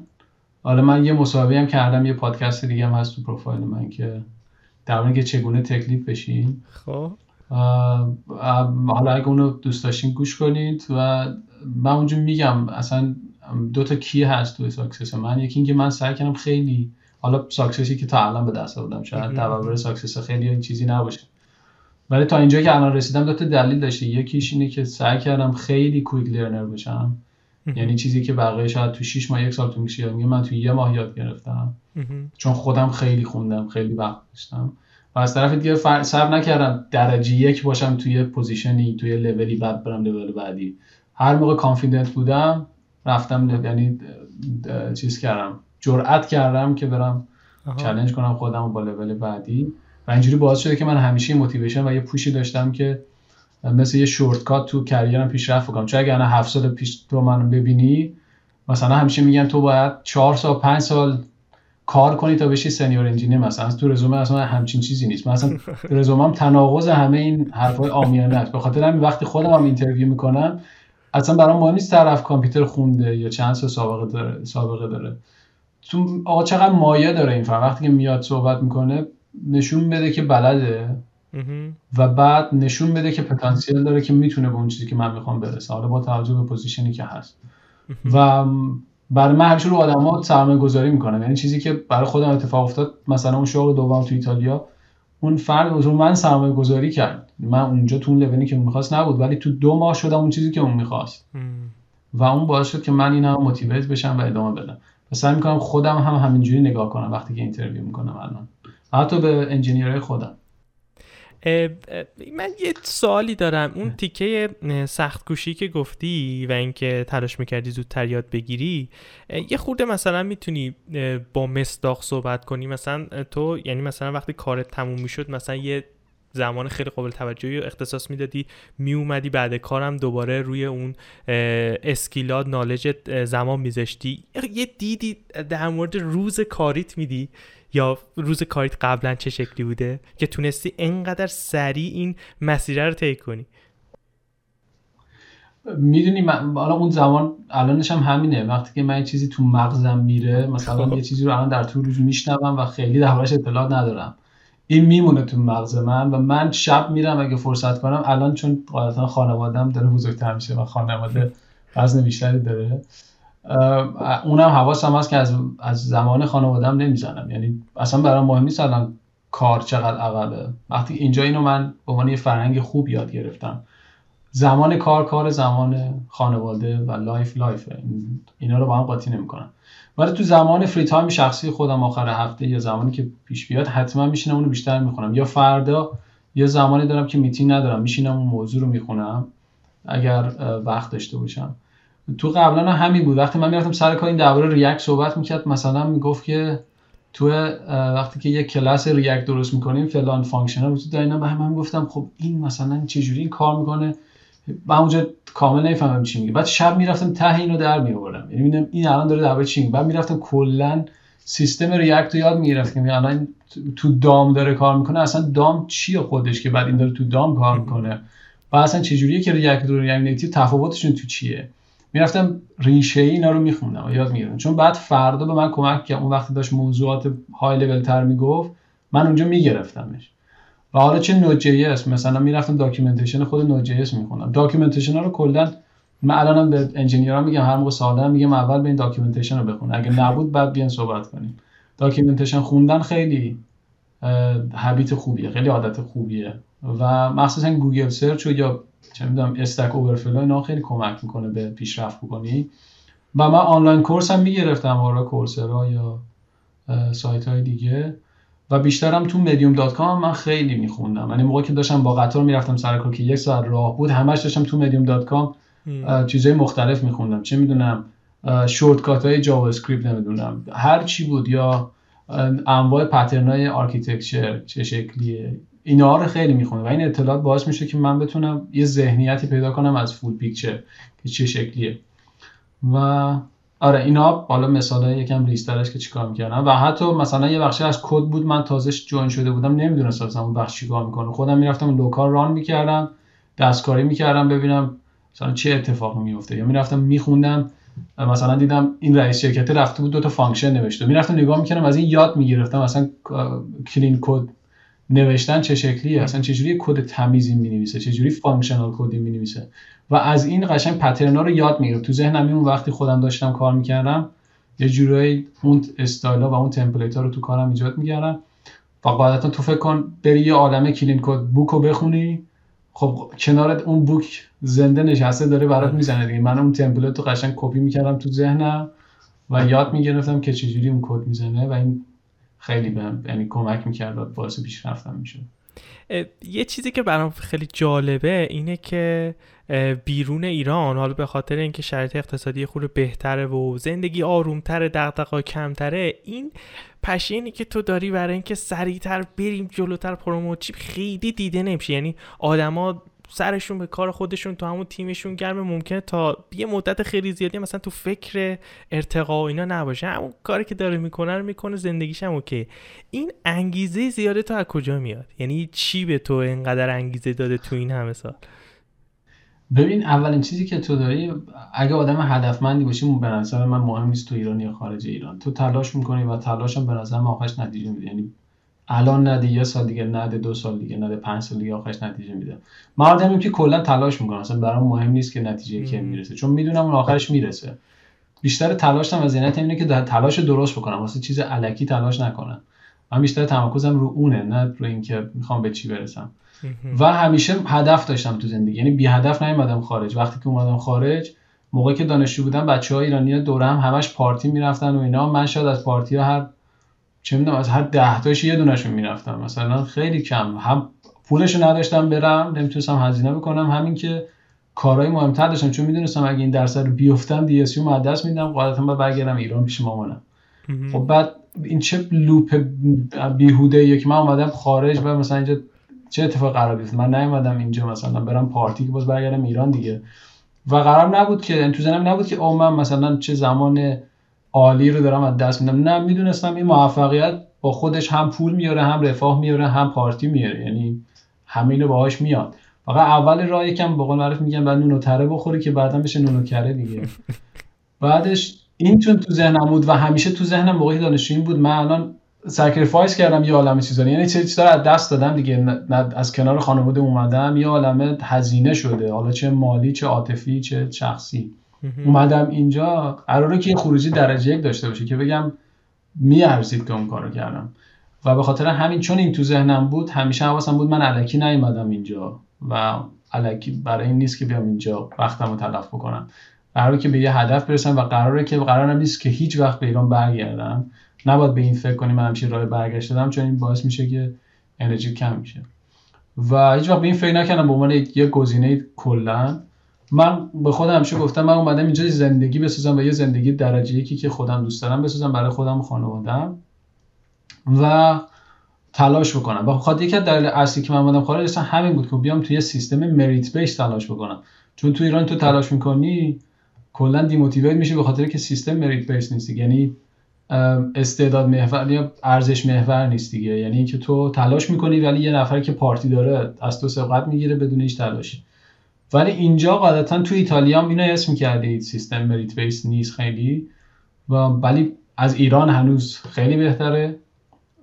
حالا من یه مصاحبه هم کردم یه پادکست دیگه هم هست تو پروفایل من که در که چگونه tech lead بشین. خب. حالا اگه اونو دوست داشتین گوش کنید و من اونجا میگم اصلا دو تا key هست توی success من؟ یکی اینکه من سعی کردم خیلی حالا success ی که تا الان به دست آوردم شاید تبر success خیلی این چیزی نباشه. ولی تا اینجا که الان رسیدم دو تا دلیل داشته. یکیش اینه که سعی کردم خیلی quick learner بشم. یعنی چیزی که بقیه شاید تو 6 ماه یک سال تو میشه من تو یه ماه یاد گرفتم. چون خودم خیلی خوندم خیلی وقت داشتم. و از طرف دیگه فر... نکردم درجه یک باشم توی position ی توی لولی بعد برم لول بعدی. هر موقع confident بودم رفتم یعنی چیز کردم. جرأت کردم که برم challenge کنم خودم با لول بعدی. و اینجوری باعث شده که من همیشه motivation و یه push ی داشتم که مثل یه shortcut تو career م پیشرفت بکنم. چون اگه هفت سال پیش تو منو ببینی مثلا همیشه میگن تو باید چهار سال پنج سال کار کنی تا بشی senior engineer. مثلا تو رزومه اصلا همچین چیزی نیست. مثلا رزومم متناقض همه این حرفای عامیانه است. به خاطر همین وقتی خودم هم interview می‌کنم اصلا برام مهم نیست طرف کامپیوتر خونده یا چند سال سابقه داره سابقه داره. تو آقا چقدر مایه داره این فرق وقتی که میاد صحبت می‌کنه نشون بده که بلده. و بعد نشون بده که پتانسیل داره که می‌تونه به اون چیزی که من می‌خوام برسه. حالا با توجه به position ی که هست. و برای من همیشه رو آدما سرمایه گذاری می‌کنم یعنی چیزی که برای خودم اتفاق افتاد مثلا اون شغل دوم تو ایتالیا اون فرد رو من سرمایه گذاری کرد. من اونجا تو اون لونی که می‌خواست نبود ولی تو دو ماه شدم اون چیزی که اون می‌خواست. و اون باعث شد که من این هم motivate بشم و ادامه بدم. و سعی می‌کنم خودم هم همینجوری نگاه کنم وقتی که interview می‌کنم الان. حتی به engineer های خودم. من یه سوالی دارم. اون تیکه سخت کوشی که گفتی و اینکه تلاش می‌کردی زودتر یاد بگیری یه خورده مثلا می‌تونی با مصداق صحبت کنی. مثلا تو یعنی مثلا وقتی کارت تموم می‌شد مثلا یه زمان خیلی قابل توجهی و اختصاص می‌دادی میومدی بعد کارم دوباره روی اون اسکیلات نالج زمان میذاشتی. یه دیدی در مورد روز کاریت میدی؟ یا روز کاریت قبلا چه شکلی بوده؟ که تونستی انقدر سریع این مسیره رو طی کنی. می‌دونی من حالا اون زمان الانش هم همینه. وقتی که من یه چیزی تو مغزم میره مثلا خب. یه چیزی رو الان در طول روز میشنوم و خیلی دربارش اطلاعات ندارم. این میمونه تو مغز من و من شب میرم اگه فرصت کنم. الان چون قاعدتا خانوادم داره بزرگتر میشه و خانواده وزن بیشتری داره اونم حواسم هست که از, از زمان خانوادم نمی‌زنم. یعنی اصلا برام مهم نیست الان کار چقدر عقبه. وقتی اینجا اینو من به عنوان یه فرهنگ خوب یاد گرفتم. زمان کار کار زمان خانواده و life life اینا رو با هم قاطی نمی‌کنم ولی تو زمان free time شخصی خودم آخر هفته یا زمانی که پیش بیاد حتما میشینم اونو بیشتر می‌خونم. یا فردا یا زمانی دارم که میتینگ ندارم میشینم اون موضوع رو می‌خونم اگر وقت داشته باشم. تو قبلا همین بود. وقتی من می‌رفتم سر کار این درباره React صحبت می‌کرد. مثلا می‌گفت که تو وقتی که یه کلاس React درست می‌کنیم فلان functional وجود داره. اینا به من گفتم خب این مثلا چجوری این کار می‌کنه؟ من اونجا کامل نمی‌فهمم چی میگه. بعد شب می‌رفتم ته اینو در میآوردم. یعنی این الان داره درباره چی بعد می‌رفتم کلا سیستم React رو یاد می‌گرفتم. یعنی الان تو DOM داره کار می‌کنه اصلا DOM چیه خودش که بعد این داره تو DOM کار می‌کنه؟ و اصلا چجوریه که React و React تفاوتشون تو چیه؟ می‌رفتم ریشه اینا رو میخوندم و یاد می‌گرفتم. چون بعد فردا به من کمک که اون وقتی داشت موضوعات های لول تر می‌گفت. من اونجا میگرفتمش. و حالا چه Node.js مثلا می‌رفتم documentation خود Node.js می‌خونم documentation ها رو کلا من الانم به engineer ها میگم هر موقع سوال میگم اول به این documentation رو بخون. اگه نبود بعد بیان صحبت کنیم. documentation خوندن خیلی habit خوبیه خیلی عادت خوبیه. و مخصوصا Google search یا چه می‌دونم Stack Overflow اینا خیلی کمک می‌کنه به پیشرفت بکنی. و من online course هم می‌گرفتم از Coursera یا سایت های دیگه. و بیشترم تو medium dot com من خیلی میخوندم. یعنی موقعی که داشتم با قطار می‌رفتم سر کار که یک ساعت راه بود همش داشتم تو medium dot com چیزای مختلف میخوندم. چه می‌دونم shortcut های JavaScript نمی‌دونم. هر چی بود یا انواع pattern های architecture چه شکلیه اینا رو خیلی می‌خونم و این اطلاعات باعث میشه که من بتونم یه ذهنیتی پیدا کنم از full picture که چه شکلیه. و آره اینا حالا مثال یکم ریزترش که چیکار می‌کردم و حتی مثلا یه بخشی از کد بود من تازه join شده بودم نمی‌دونستم اون بخش چیکار می‌کنه. خودم می‌رفتم local run می‌کردم دستکاری می‌کردم ببینم مثلا چه اتفاقی میفته یا می‌رفتم میخوندم مثلا دیدم این رئیس شرکت رفته بود دو تا function نوشته. می‌رفتم نگاه می‌کردم از این یاد می‌گرفتم مثلا clean code نوشتن چه شکلیه اصلا چجوری کد تمیزی می نویسه چجوری functional کدی می نویسه و از این قشنگ pattern ا رو یاد می‌گیره تو ذهنم اون وقتی خودم داشتم کار می‌کردم یه جورایی اون استایلا و اون template ها رو تو کارم ایجاد می‌کردم. و قاعدتا تو فکر کن بری یه عالمه clean code book رو بخونی. خب کنارت اون book زنده نشسته داره برات می‌زنه دیگه. من اون template رو قشنگ کپی می‌کردم تو ذهنم و یاد می‌گرفتم که چجوری اون کد می‌زنه و این خیلی بهم یعنی کمک می‌کرد و باعث پیشرفتم می‌شد. یه چیزی که برام خیلی جالبه اینه که بیرون ایران حالا به خاطر اینکه شرایط اقتصادی خود بهتره و زندگی آرومتره دغدغه‌ها کمتره این پشینی که تو داری برای اینکه سریعتر بریم جلوتر پروموت خیلی دیده نمیشه یعنی آدما سرشون به کار خودشون تو همون تیمشون گرمه ممکنه تا یه مدت خیلی زیادی مثلا تو فکر ارتقا و اینا نباشه. همون کاری که داره می‌کنه رو می‌کنه زندگیش هم اوکی. این انگیزه زیاده تو از کجا میاد؟ یعنی چی به تو اینقدر انگیزه داده تو این همه سال؟ ببین اولین چیزی که تو داری اگه آدم هدفمندی باشی به نظر من مهم نیست تو ایران یا خارج ایران. تو تلاش می‌کنی و تلاشم به نظر من آخرش نتیجه میده. یعنی الان نده یه سال دیگه نده دو سال دیگه نده پنج سال دیگه آخرش نتیجه میده. من آدمیم که کلا تلاش می‌کنم اصلا برام مهم نیست که نتیجه کی می‌رسه چون می‌دونم اون آخرش می‌رسه. بیشتر تلاشم از ذهنیت اینه که تلاش درست بکنم واسه چیز علکی تلاش نکنم. من بیشتر تمرکزم رو اونه نه رو اینکه می‌خوام به چی برسم. و همیشه هدف داشتم تو زندگی یعنی بی هدف نیومدم خارج. وقتی که اومدم خارج موقعی که دانشجو بودم بچه های ایرانی دورم همش پارتی می‌رفتن و اینا. من شاید از پارتی هر چه می‌دونم از هر ده تاش یه دونشون می‌رفتم. مثلا خیلی کم. هم پولشو نداشتم برم نمی‌تونستم هزینه بکنم. همین که کارهای مهمتر داشتم. چون می‌دونستم اگه این درس رو بیفتم دی اس یو دست میدم قاعدتا باید برگردم ایران پیش مامانم. خب بعد این چه لوپ بیهوده یک من اومدم خارج و مثلا اینجا چه اتفاق قرار بیفته؟ من نیومدم اینجا مثلا برم پارتی که باز برگردم ایران دیگه. و قرار نبود که تو نبود که او من مثلا چه زمان عالی رو دارم از دست میدم. نه می‌دونستم این موفقیت با خودش هم پول میاره هم رفاه میاره هم پارتی میاره. یعنی همینو باهاش میاد فقط اول راه یکم به قول معروف میگن باید نون و تره بخوری که بعدا بشه نون و کره دیگه. بعدش این چون تو ذهنم بود و همیشه تو ذهنم موقعی دانشجویی بود من الان sacrifice کردم یه عالمه چیزا. یعنی چه چیزا از دست دادم دیگه. نه از کنار خانواده اومدم یه عالمه هزینه شده. حالا چه مالی چه عاطفی چه شخصی. اومدم اینجا قراره که خروجی درجه یک داشته باشه که بگم میارزید که اون کارو کردم. و به خاطر همین چون این تو ذهنم بود همیشه حواسم بود من علکی نیومدم اینجا و علکی برای این نیست که بیام اینجا وقتم رو تلف بکنم. قراره که به یه هدف برسم و قراره که قرارم نیست که هیچ وقت به ایران برگردم. نباید به این فکر کنیم من همچین راه برگشت دادم چون این باعث میشه که انرژی کم میشه. و هیچ وقت به این فکر نکردم به عنوان یه گزینه کلا من به خودم همیشه گفتم من اومدم اینجا زندگی بسازم و یه زندگی درجه یکی که خودم دوست دارم بسازم برای خودم و خانوادم و تلاش بکنم. و خاطر یکی از دلایل اصلی که من اومدم خارج اصلا همین بود که بیام توی سیستم مریت بیس تلاش بکنم. چون تو ایران تو تلاش می‌کنی کلا دیموتیویت میشه به خاطر که سیستم مریت بیس نیست. یعنی استعداد محور یا ارزش محور نیست دیگه. یعنی اینکه تو تلاش می‌کنی ولی یه نفر که پارتی داره از تو سبقت می‌گیره بدون هیچ تلاشی. ولی اینجا قاعدتا تو ایتالیا هم اینو اسم کردید سیستم مریت بیس نیست خیلی. و ولی از ایران هنوز خیلی بهتره.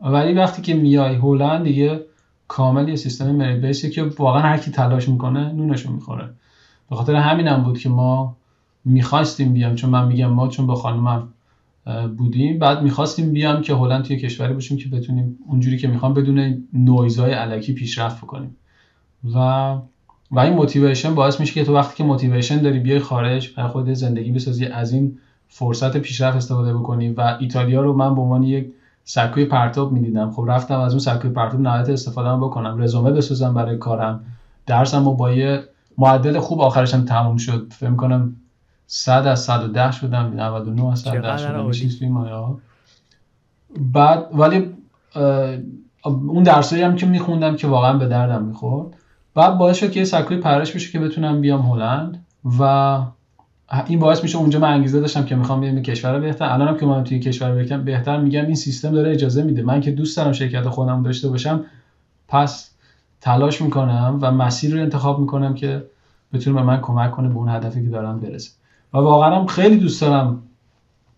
ولی وقتی که میای هلند دیگه کامل یه سیستم مریت بیسی که واقعا هر کی تلاش می‌کنه نونشو می‌خوره. به خاطر همینم بود که ما می‌خواستیم بیام چون من میگم ما چون با خانمم بودیم. بعد می‌خواستیم بیام که هلند توی کشوری باشیم که بتونیم اونجوری که می‌خوام بدون نویزهای علکی پیشرفت بکنیم. و و این موتیویشن باعث میشه که تو وقتی که موتیویشن داری بیای خارج برای خود زندگی بسازی از این فرصت پیشرفت استفاده بکنی و ایتالیا رو من به عنوان یک سکوی پرتاب می‌دیدم. خب رفتم از اون سکوی پرتاب نهایت استفاده بکنم رزومه بسازم برای کارم درسم و با یه معدل خوب آخرشم تموم شد. فکر کنم 100 از 110 شدم 99 از 110 شدم. بعد ولی اون درسایی هم که میخوندم که واقعا به دردم می‌خورد. بعد باعث شد که یه سکوی پرش بشه که بتونم بیام هلند و این باعث میشه اونجا من انگیزه داشتم که می‌خوام بیام کشور بهتر. الانم که من توی کشور بهتر میگم این سیستم داره اجازه میده. من که دوست دارم شرکت خودم داشته باشم پس تلاش می‌کنم و مسیر رو انتخاب می‌کنم که بتونه به من کمک کنه به اون هدفی که دارم برسه. و واقعا خیلی دوست دارم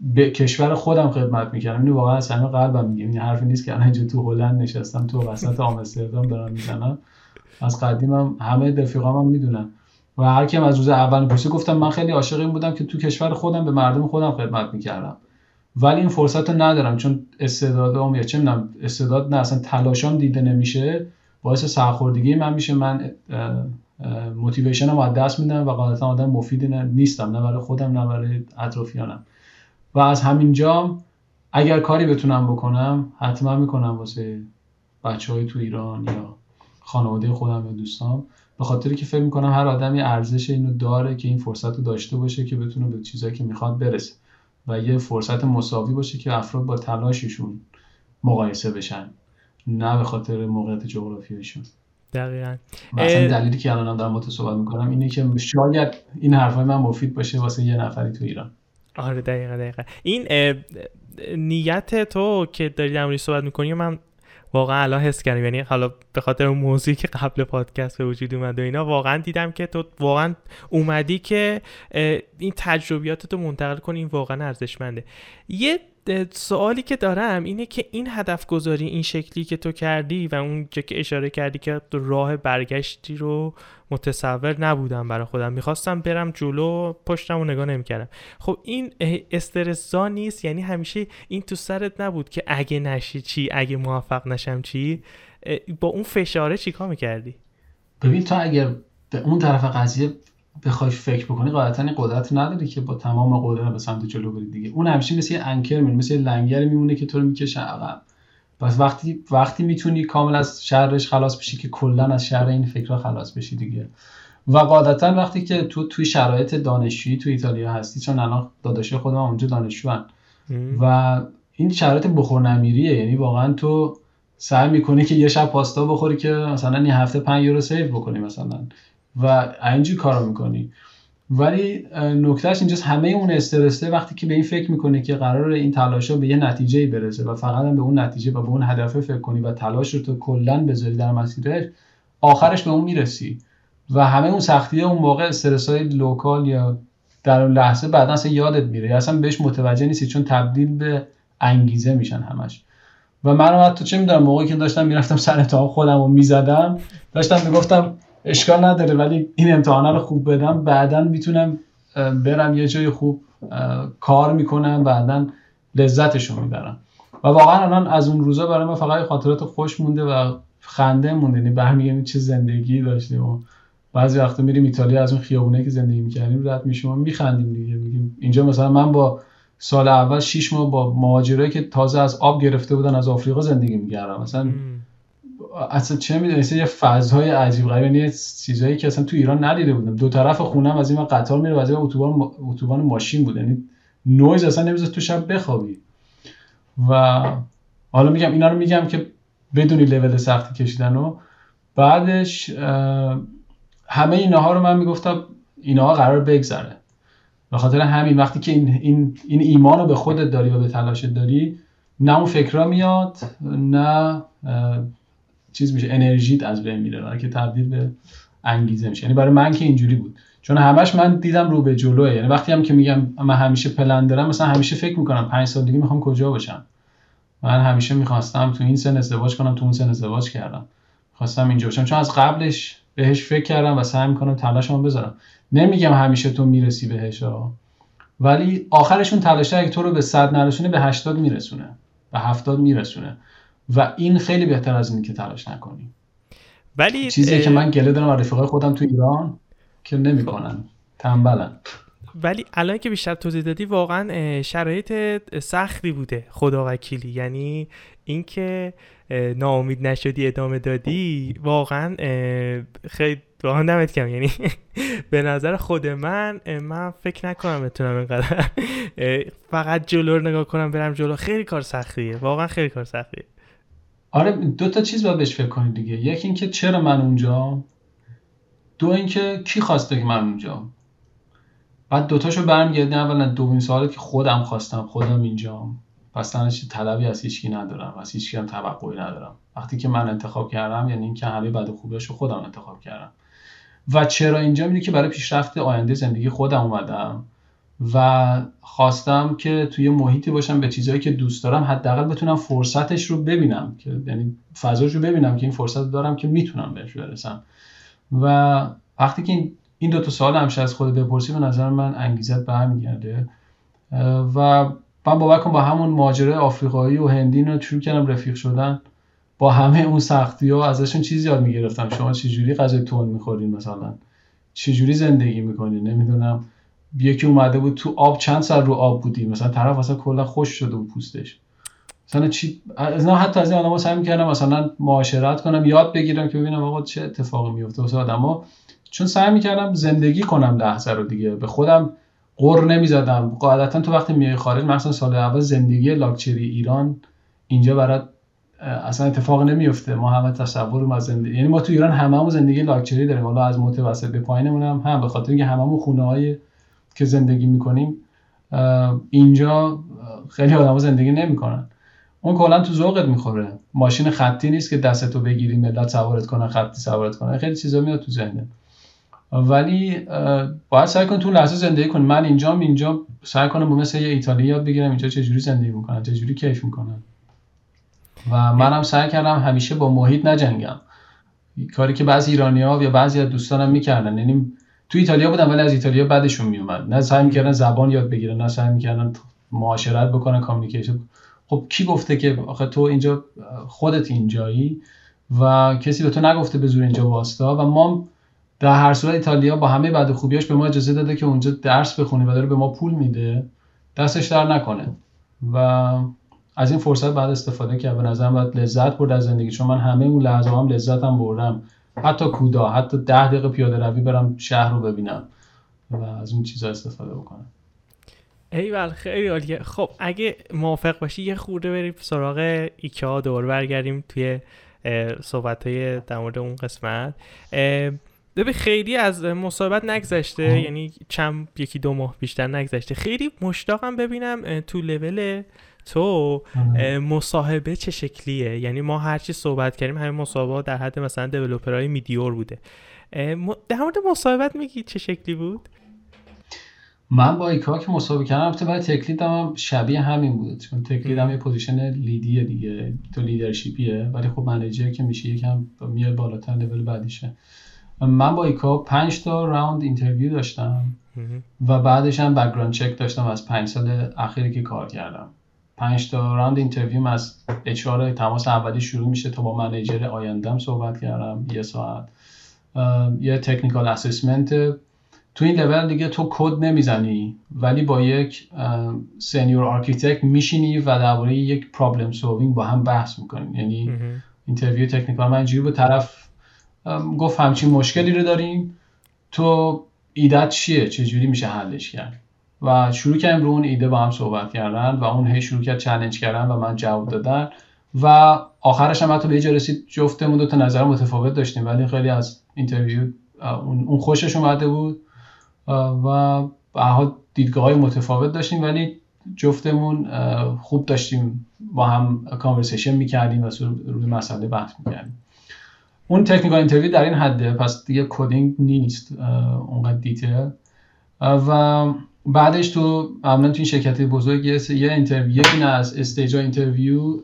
به کشور خودم خدمت می‌کنم اینو واقعا از همه قلبم میگم این حرفی نیست که الان اینجا تو هلند نشستم تو وسط آمستردام دارم می‌زنم. از قدیمم همه رفیقام هم می‌دونن. و هر کیم از روز اول پرسه گفتم من خیلی عاشق این بودم که تو کشور خودم به مردم خودم خدمت می‌کردم. ولی این فرصت رو ندارم چون استعدادام یا چه می‌دونم استعداد نه اصلا تلاشام دیده نمیشه. باعث سرخوردگی من میشه. من موتیویشنم از دست میدم و قاعدتا آدم مفیدی نیستم. نه برای خودم نه برای اطرافیانم. و از همینجا اگر کاری بتونم بکنم حتما می‌کنم واسه بچه های تو ایران یا خانواده خودم یا دوستام به خاطر که فکر می‌کنم هر آدمی ارزش اینو داره که این فرصت رو داشته باشه که بتونه به چیزایی که می‌خواد برسه و یه فرصت مساوی باشه که افراد با تلاششون مقایسه بشن نه به خاطر موقعیت جغرافیایشون. دقیقا. مثلا دلیلی که الان دارم با تو صحبت می‌کنم اینه که شاید این حرفای من مفید باشه واسه یه نفری تو ایران. آره دقیقا دقیقا. این نیت تو که داری در صحبت می‌کنی من واقعا الان حس کردم یعنی حالا به خاطر اون موضوعی که قبل پادکست به وجود اومد و اینا واقعا دیدم که تو واقعا اومدی که این تجربیاتتو منتقل کنی واقعا ارزشمنده. یه سوالی که دارم اینه که این هدف گذاری این شکلی که تو کردی و اون که اشاره کردی که راه برگشتی رو متصور نبودم برای خودم. می‌خواستم برم جلو پشتم و نگاه نمی‌کردم. خب این استرسا نیست یعنی همیشه این تو سرت نبود که اگه نشی چی اگه موفق نشم چی؟ با اون فشاره چیکار می‌کردی؟ ببین تو اگر به اون طرف قضیه بخوای فکر بکنی قاعدتا این قدرت نداری که با تمام قدرت به سمت جلو بری دیگه. اون همیشه مثل یه انکر میمونه مثل یه لنگر میمونه که تو رو می‌کشه عقب. پس وقتی وقتی می‌تونی کامل از شرش خلاص بشی که کلا از شر این فکرها خلاص بشی دیگه. و قاعدتا وقتی که تو توی شرایط دانشجویی تو ایتالیا هستی چون الان داداشه خودم اونجا دانشجو و این شرایط بخور نمیریه یعنی واقعا تو سعی می‌کنی که یه شب پاستا بخوری که مثلا این هفته 5 یورو سیو بکنی مثلا. و اینجوری کارو می‌کنی. ولی نکتهش اینجاست همه اون استرسه وقتی که به این فکر می‌کنه که قرار این تلاشا به یه نتیجه برسه و فقط هم به اون نتیجه و به اون هدفه فکر کنی و تلاش رو تو کلا بذاری در مسیرش آخرش به اون می‌رسی. و همه اون سختی اون موقع استرس های لوکال یا در اون لحظه بعدا اصلا یادت میره. اصلا بهش متوجه نیستی چون تبدیل به انگیزه میشن همش. و من حتی چه می‌دونم موقعی که داشتم می‌رفتم سر امتحان خودم رو می‌زدم داشتم می‌گفتم اشکال نداره ولی این امتحانه رو خوب بدم. بعدا می‌تونم برم یه جای خوب کار می‌کنم بعدا لذتشو می‌برم. و واقعا الان از اون روزا برای ما فقط خاطرات خوش مونده و خنده مونده. یعنی برمیگردیم چه زندگی داشتیم و بعضی وقتا میریم ایتالیا از اون خیابونه که زندگی می‌کردیم رد میشیم و میخندیم دیگه. میگیم اینجا مثلا من با سال اول 6 ماه با مهاجرایی که تازه از آب گرفته بودن از آفریقا زندگی می‌کردم. مثلا اصلا چه می‌دونی یه فضای عجیب غریب یعنی چیزایی که اصلا تو ایران ندیده بودم. دو طرف خونم از این قطار میره و از اتوبان اتوبان ماشین بود. یعنی نویز اصلا نمی‌ذاره تو شب بخوابی. و حالا میگم اینا رو میگم که بدونی لول سختی کشیدن و بعدش همه اینها رو من می‌گفتم اینها قرار بگذره. به خاطر همین وقتی که این, این, این ایمان رو به خودت داری و به تلاشت داری نه اون فکرها میاد نه چیز میشه انرژیت از بین میره که تبدیل به انگیزه میشه. یعنی برای من که اینجوری بود. چون همش من دیدم رو به جلوه. یعنی وقتی هم که میگم من همیشه پلن دارم مثلا همیشه فکر می‌کنم پنج سال دیگه می‌خوام کجا باشم. من همیشه می‌خواستم تو این سن ازدواج کنم تو اون سن ازدواج کردم. خواستم اینجا باشم. چون از قبلش بهش فکر کردم و سعی می‌کنم تلاشمو بذارم. نمیگم همیشه تو می‌رسی بهش ها ولی آخرشون تلاشه اگه تو رو به صد نرسونه به 80 میرسونه. به 70 میرسونه. و این خیلی بهتر از اینه که تلاش نکنی ولی چیزی که من گله دارم از رفیقای خودم تو ایران که نمی‌کنن تنبلن. ولی الان که بیشتر توضیح دادی واقعا شرایط سختی بوده خدا وکیلی. یعنی اینکه ناامید نشدی ادامه دادی واقعا خیلی واقعا دمت کم یعنی به نظر خود من من فکر نکنم بتونم اینقدر فقط جلو رو نگاه کنم برم جلو. خیلی کار سختیه واقعا خیلی کار سختیه. آره دو تا چیز باید بهش فکر کنید دیگه. یکی اینکه چرا من اونجا؟ دو اینکه کی خواسته که من اونجا؟ بعد دوتاشو برمیگردیم اولا دومین سوالی که خودم خواستم خودم اینجا. پس تنش طلبی از هیچکی ندارم از هیچکی هم توقعی ندارم. وقتی که من انتخاب کردم یعنی اینکه همه بد و خوبش رو خودم انتخاب کردم. و چرا اینجا؟ می‌دونی که برای پیشرفت آینده زندگی خودم اومدم. و خواستم که توی محیطی باشم به چیزهایی که دوست دارم حداقل بتونم فرصتش رو ببینم که یعنی فضاش رو ببینم که این فرصت دارم که می‌تونم بهش برسم. و وقتی که این این دو تا سوال همیشه از خود بپرسی به نظر من انگیزت برمیگرده و من کنم با همون ماجرای آفریقایی و هندی رو شروع کردم رفیق شدن. با همه اون سختی ها ازشون چیزی یاد می‌گرفتم. شما چجوری غذای تون می‌خورین مثلا؟ چجوری زندگی می‌کنین نمی‌دونم. یکی اومده بود تو آب چند سال رو آب بودی مثلا طرف اصلا کلا خوش شده بود پوستش. مثلا چی؟ نه حتی از این آدما سعی می‌کردم مثلا معاشرت کنم یاد بگیرم که ببینم آقا چه اتفاقی میفته واسه آدما چون سعی می‌کردم زندگی کنم لحظه رو دیگه. به خودم قر نمی‌زدم. قاعدتا تو وقتی میای خارج مثلا سال اول زندگی لاکچری ایران اینجا برات اصلا اتفاق نمیفته ما همه تصور از زندگی یعنی ما تو ایران هممون زندگی لاکچری داریم. حالا از متوسط به پایینمون هم هم به خاطر اینکه هممون خونه های که زندگی می‌کنیم اینجا خیلی آدم زندگی نمی‌کنن. اون کلا تو ذوقت می‌خوره. ماشین خطی نیست که دستتو بگیری ملت سوارت کنن خطی سوارت کنن خیلی چیزا میاد تو ذهنت. ولی باید سعی کن تو لحظه زندگی کن من اینجام اینجا سعی کنم مثل یه ایتالیا یاد بگیرم. اینجا چجوری زندگی می‌کنن چجوری کیف می‌کنن و منم سعی کردم همیشه با محیط نجنگم. کاری که بعضی ایرانی ها یا بعضی از دوستانم می‌کردن. یعنی تو ایتالیا بودم ولی از ایتالیا بعدشون میومد. نه سعی می‌کردن زبان یاد بگیرن نه سعی می‌کردن معاشرت بکنن کامیکیشن خب کی گفته که آخه تو اینجا خودت اینجایی و کسی به تو نگفته به زور اینجا واسطا و ما در هر صورت ایتالیا با همه بد خوبیاش به ما اجازه داده که اونجا درس بخونیم و داره به ما پول میده دستش در نکنه. و از این فرصت بعد استفاده کرد. به نظرم باید لذت برد از زندگی چون من همه اون لحظه هم لذتم بردم. حتی کودا حتی ده دقیقه پیاده روی برم شهر رو ببینم و از اون چیزا استفاده بکنم. ایول خیلی عالیه. خب اگه موافق باشی یه خورده بریم سراغ ایکا دور برگردیم توی صحبت های در مورد اون قسمت. ببین خیلی از مصاحبت نگذشته یعنی چند یکی دو ماه بیشتر نگذشته. خیلی مشتاقم ببینم تو لول تو مصاحبه چه شکلیه؟ یعنی ما هرچی صحبت کردیم همین مصاحبه در حد مثلا developer های medior بوده. در مورد مصاحبت میگی چه شکلی بود؟ من با IKEA که مصاحبه کردم البته برای tech lead هم شبیه همین بود چون tech lead هم یه position lead یه دیگه تو leadership یه. ولی خب manager که میشه یکم میاد بالاتر لول بعدیشه. من با IKEA پنج تا round interview داشتم و بعدش هم background check داشتم از پنج سال اخیری که کار کردم. پنج تا round interview از HR تماس اولی شروع میشه تا با manager آیندم صحبت کردم. یه ساعت. یه technical assessment تو این لول دیگه تو کد نمی‌زنی ولی با یک senior architect میشینی و درباره یک problem solving با هم بحث می‌کنیم یعنی interview technical من اینجوری به طرف گفت همچین مشکلی رو داریم. تو ایدت چیه؟ چجوری میشه حلش کرد؟ و شروع کردیم رو اون ایده با هم صحبت کردن و اون هی شروع کرد چالش کردن و من جواب دادن. و آخرش هم حتی به یه رسید جفتمون دو تا نظر متفاوت داشتیم ولی خیلی از interview اون خوشش اومده بود. و به دیدگاه های متفاوت داشتیم ولی جفتمون خوب داشتیم. با هم conversation می‌کردیم و روی مسئله بحث می‌کردیم. اون technical interview در این حده پس دیگه coding نیست اونقدر detail و بعدش تو عملا تو این شرکت بزرگ یه interview این از stage interview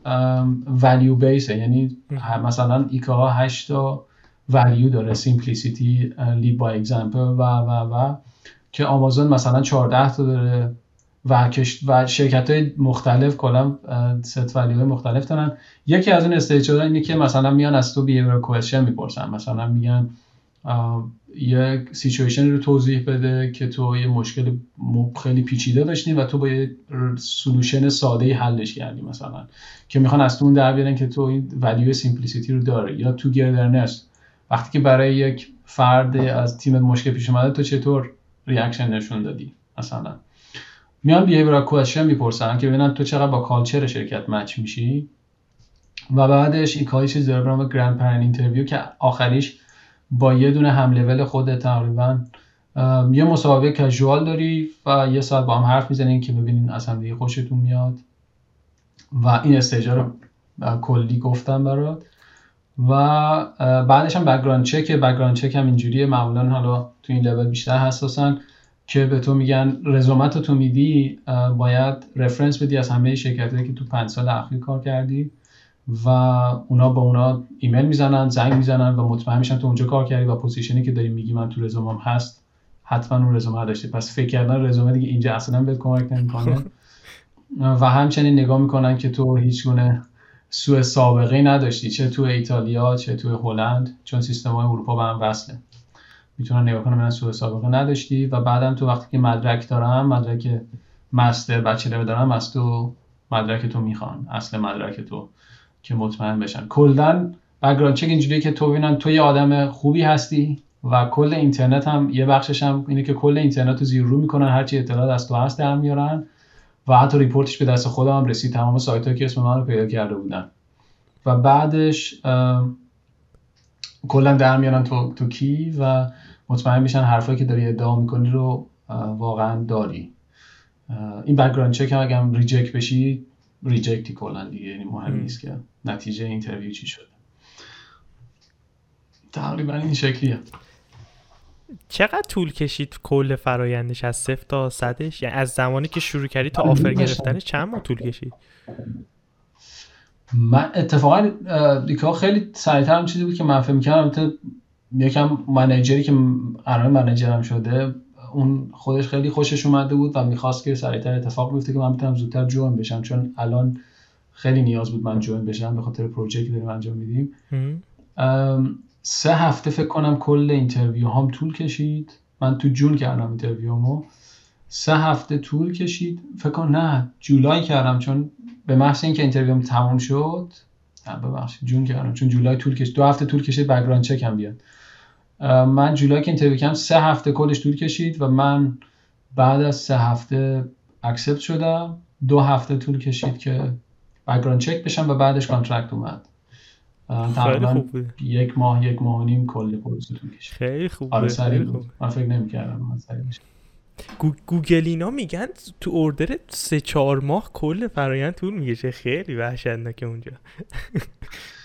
value base یعنی مثلا IKEA ها 8 تا value داره simplicity lead by example و و و. که آمازون مثلا 14 تا داره و, و شرکت های مختلف کلا set value مختلف دارن. یکی از اون stage اینه که مثلا میان از تو behavioral question می‌پرسن. مثلا میگن یک سیچویشن رو توضیح بده که تو یه مشکل خیلی پیچیده داشتی و تو با یه solution ساده حلش کردی مثلا که می‌خوان از تو اون در بیارن که تو این value simplicity رو داره. یا togetherness وقتی که برای یک فرد از تیم مشکل پیش اومده تو چطور reaction نشون دادی؟ مثلا. میان behavioral question می‌پرسن که ببینن تو چقدر با culture شرکت match میشی؟ و بعدش این کاری چیزی داره grandparent interview که آخریش با یه دونه هم لول خود تقریبا یه مصاحبه casual داری و یه ساعت با هم حرف می‌زنین که ببینین از هم دیگه خوشتون میاد. و این stage ا رو کلی گفتم برات. و بعدش هم background check background check هم اینجوریه. معمولا حالا تو این لول بیشتر حساسن که به تو میگن رزومت تو میدی باید reference بدی از همه شرکت که تو پنج سال اخیر کار کردی. و اونا با اونا ایمیل می‌زنن زنگ می‌زنن و مطمئن میشن تو اونجا کار کردی و position ی که داری میگی من تو رزومم هست حتما اون رزومه داشتی پس فکر کردن رزومه دیگه اینجا اصلا بهت کمک نمی‌کنه. و همچنین نگاه می‌کنن که تو هیچ گونه سوء سابقه نداشتی چه تو ایتالیا چه تو هلند چون سیستم های اروپا به هم وصله. می‌تونن نگاه کنن من سوء سابقه نداشتی و بعدم تو وقتی که مدرک دارم مدرک master bachelor دارم از تو مدرک تو می‌خوان. اصل مدرک تو. که مطمئن بشن. کلا background check اینجوریه که تو ببینن تو یه آدم خوبی هستی و کل اینترنت هم یه بخشش هم اینه که کل اینترنت رو زیر رو می‌کنن هرچی اطلاعات از تو هست در میارن و حتی report ش به دست خودم هم رسید. تمام سایت که اسم من رو پیدا کرده بودن. و بعدش کلا در میارن تو, تو کی و مطمئن میشن حرفایی که داری ادعا می‌کنی رو واقعا داری. این background check هم اگه reject بشی reject ی کلا دیگه یعنی مهم نیست که نتیجه interview چی شده. تقریبا این شکلیه. چقدر طول کشید کل فرایندش؟ از صفر تا صدش؟ یعنی از زمانی که شروع کردی تا offer گرفتنش چند ماه طول کشید؟ من اتفاقا دیگه خیلی سریعتر هم چیزی بود که من فکر می‌کردم یکم manager ی که الان منیجرم شده اون خودش خیلی خوشش اومده بود و می‌خواست که سریعتر اتفاق بیفته که من بتونم زودتر join بشم چون الان خیلی نیاز بود من join بشم به خاطر پروژه که داریم انجام میدیم. سه هفته فکر کنم کل interview هم طول کشید. من تو June کردم interview مو. سه هفته طول کشید. فکر کنم نه جولای کردم چون به محض اینکه interview م تموم شد. ببخشید June کردم چون جولای طول کشید دو هفته طول کشید background check هم بیاد. من جولای که interview کردم سه هفته کلش طول کشید و من بعد از سه هفته accept شدم. دو هفته طول کشید که background check بشم و بعدش contract اومد. تقریبا یک ماه یک ماه و نیم کل پروسه طول کشید. خیلی خوبه آره سریع بود. من فکر نمی‌کردم من سریع گوگل اینا میگن تو order سه چهار ماه کل فرایند طول می‌کشه. خیلی وحشتناکه اونجا.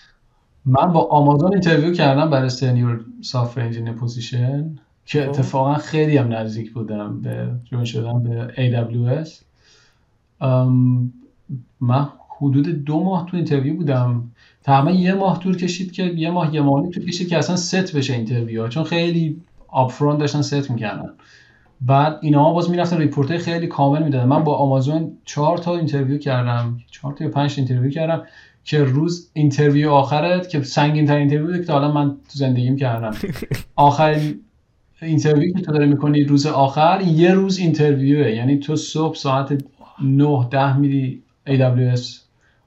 من با آمازون interview کردم برای senior software engineer position که خب. اتفاقا خیلی هم نزدیک بودم به join شدم به AWS من حدود دو ماه تو interview بودم. تقریبا یه ماه طول کشید که یه ماه یه ماه طول کشید که اصلا ست بشه interview ها. چون خیلی upfront داشتن ست می‌کردن. بعد اینا باز می‌رفتن report خیلی کامل می‌دادن. من با آمازون چهار تا interview کردم. چهار تا یا پنج interview کردم. که روز interview آخرت که سنگین ترین interview بوده که تا حالا من تو زندگیم کردم. آخرین interview که تو داره می‌کنی روز آخر یه روز interview ه. یعنی تو صبح ساعت 9 10 میری AWS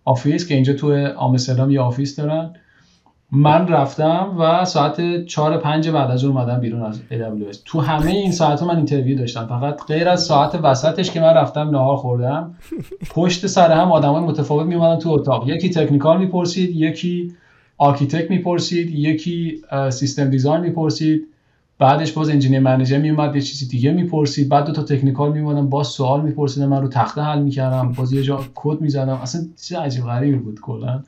office که اینجا تو آمستردام یه office دارن. من رفتم و ساعت 4 5 بعد از اون اومدم بیرون از AWS تو همه این ساعت من interview داشتم. فقط غیر از ساعت وسطش که من رفتم نهار خوردم پشت سر هم آدمای متفاوت میومدن تو اتاق. یکی technical می‌پرسید یکی architect می‌پرسید یکی system design می‌پرسید. بعدش باز engineer manager میومد یه چیزی دیگه می‌پرسید. بعد دو تا technical میومدن باز سوال میپرسیدن من رو تخته حل می‌کردم. باز یه جا کد می‌زدم. اصلا چیز عجیب غریبی بود کلا.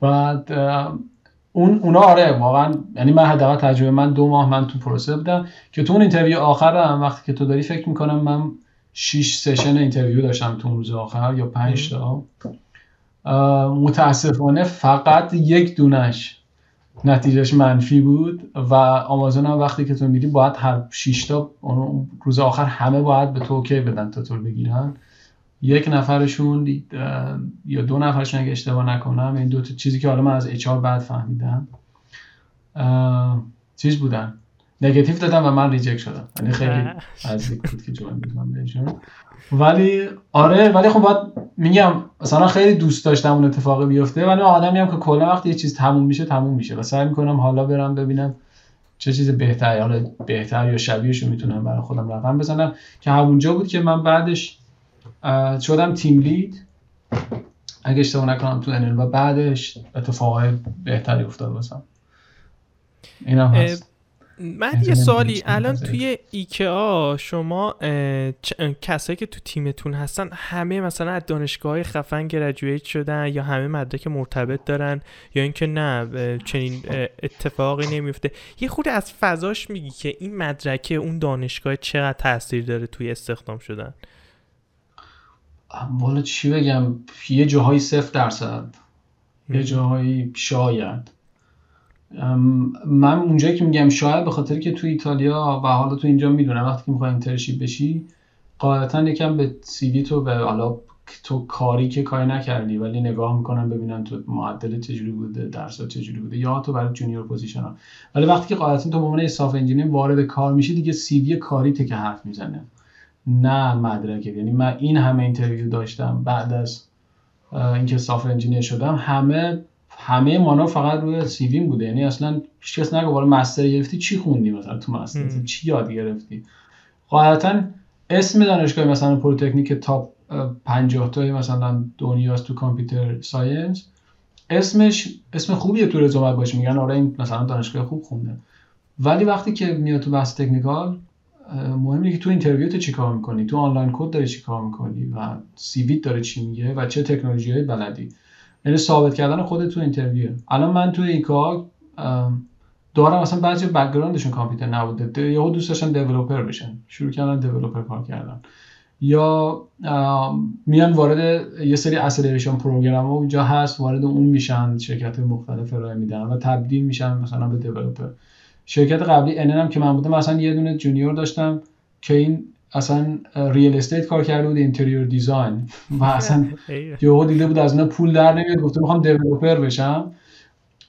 بعد اون اونا آره واقعا یعنی من حداقل تجربه من دو ماه من تو پروسه بودم که تو اون interview آخرم وقتی که تو داری فکر می‌کنم من 6 session interview داشتم تو روز آخر یا 5 تا. متاسفانه فقط یک دونش نتیجهش منفی بود و آمازون هم وقتی که تو میری باید هر 6 تا روز آخر همه باید به تو OK بدن تا تو بگیرن. یک نفرشون یا دو نفرشون اگه اشتباه نکنم این دو تا چیزی که حالا من از HR بعد فهمیدم چیز بودن. نگاتیو دادم و من reject شدم. یعنی خیلی نزدیک بود که join بدم بهشون. ولی آره ولی خب باید میگم مثلا خیلی دوست داشتم اون اتفاق بیفته ولی آدمی هم که کلا وقتی یه چیز تموم میشه تموم میشه و سعی می‌کنم حالا برم ببینم چه چیز بهتری حالا بهتر یا شبیهش رو می‌تونم برای خودم رقم بزنم. که همونجا بود که من بعدش شدم تیم لید. اگه اشتباه نکنم تو انل و بعدش اتفاقای بهتری افتاد واسم. اینم هست. من یه سوالی الان. توی ایکا شما چ- کسایی که تو تیمتون هستن همه مثلا از دانشگاه خفن گرجویت شدن یا همه مدرک مرتبط دارن یا اینکه نه چنین اتفاقی نمیفته یه خود از فضاش میگی که این مدرکه اون دانشگاه چقدر تاثیر داره توی استخدام شدن؟ والا چی بگم یه جاهایی صفر درصد یه جاهایی شاید. من اونجایی که میگم شاید به خاطر که تو ایتالیا و حالا تو اینجا می‌دونم وقتی که می‌خوای internship بشی قاعدتا یکم به CV تو به حالا تو کاری که کاری نکردی ولی نگاه می‌کنن ببینن تو معدل چجوری بوده درسات چجوری بوده یا تو برای junior position ها. ولی وقتی که قاعدتا تو به عنوان software engineer وارد کار میشی دیگه CV کاریته که حرف می‌زنه. نه مدرکت یعنی من این همه interview داشتم بعد از اینکه software engineer شدم همه همه مانا فقط روی CV م بوده. یعنی اصلا هیچ کس نگفت والا master گرفتی؟ چی خوندی مثلا تو master. چی یاد گرفتی؟ قاعدتا اسم دانشگاه مثلا پلیتکنیک top اه، 50 تای مثلا دنیاست تو computer science. اسمش اسم خوبیه تو رزومه‌ت باشه. میگن آره این مثلا دانشگاه خوب خونده. ولی وقتی که میاد تو بحث technical مهم که تو interview تو چیکار می‌کنی؟ تو online code داری چیکار می‌کنی؟ و CV ت داره چی میگه؟ و چه تکنولوژی های بلدی؟ یعنی ثابت کردن خودت تو interview. الان من تو ایکا دارم مثلا بعضی background شون کامپیوتر نبوده. یهو دوست داشتن developer بشن. شروع کردن developer کار کردن. یا میان وارد یه سری acceleration program اونجا هست وارد اون میشن شرکت مختلف ارائه میدن و تبدیل میشن مثلا به developer شرکت قبلی انن هم که من بودم مثلا یه دونه junior داشتم که این اصلا real estate کار کرده بود interior design و اصلا. یهو دیده بود از اینا پول در نمیاد گفته می‌خوام developer بشم.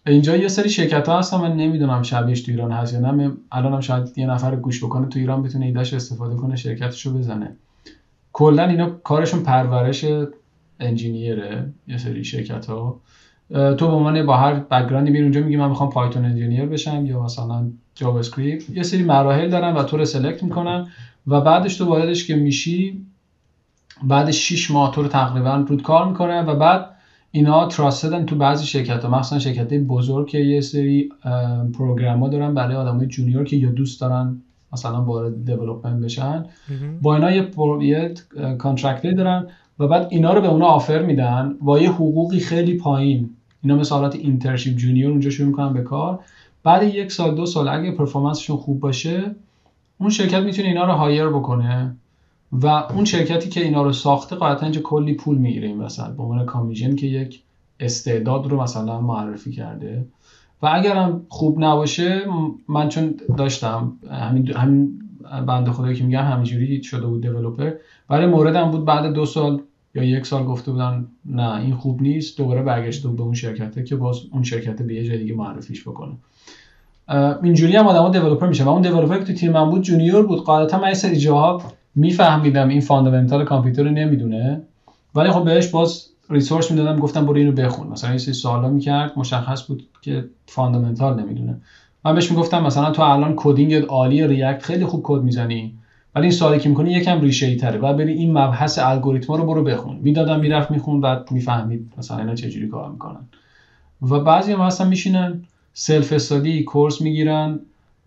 اینجا یه سری شرکت ها هستن من نمی‌دونم شبیهش تو ایران هست یا نه. الان هم شاید یه نفر گوش بکنه تو ایران بتونه ایدهش استفاده کنه شرکتش رو بزنه. کلا اینا کارشون پرورش engineer ه یه سری شرکت ها تو به عنوان با هر background ی میری اونجا میگی من می‌خوام Python engineer بشم یا مثلا JavaScript یه سری مراحل دارن و تو رو select می‌کنن و بعدش تو واردش که میشی بعد 6 ماه تو رو تقریبا رود کار می‌کنه و بعد اینا trusted ن تو بعضی شرکت ها مخصوصا شرکت بزرگ که یه سری program ها دارن برای آدمای junior که یا دوست دارن مثلا وارد development بشن. با اینا یه, پرو... یه contract ی دارن و بعد اینا رو به اونا offer میدن با یه حقوقی خیلی پایین. اینا مثل حالت internship junior اونجا شروع می‌کنن به کار. بعد یک سال دو سال اگه performance شون خوب باشه اون شرکت می‌تونه اینا رو hire بکنه و اون شرکتی که اینا رو ساخته قاعدتا اینجا کلی پول می‌گیره این وسط. به عنوان commission که یک استعداد رو مثلا معرفی کرده. و اگرم خوب نباشه من چون داشتم همین همین بنده خدایی که میگم همینجوری شده بود developer برای موردم بود بعد دو سال یا یک سال گفته بودن نه این خوب نیست دوباره برگشته به اون شرکته که باز اون شرکت به یه جای دیگه معرفیش بکنه. اینجوری هم آدما developer میشه و اون developer که تو تیم من بود junior بود. قاعدتا من یه سری جاها میفهمیدم این fundamental کامپیوتر رو نمی‌دونه. ولی خب بهش باز resource می‌دادم گفتم برو اینو بخون. مثلا یه سری سوالا می‌کرد مشخص بود که fundamental نمی‌دونه. من بهش می‌گفتم مثلا تو الان coding عالی React خیلی خوب کد می‌زنی. ولی این سوالی که می‌کنی یکم ریشه ای تره. و بری این مبحث الگوریتما رو برو بخون. می‌دادم می‌رفت میخوند بعد می‌فهمید مثلا اینا چجوری کار می‌کنن. و بعضی هم اصلا میشینن self-study course می‌گیرن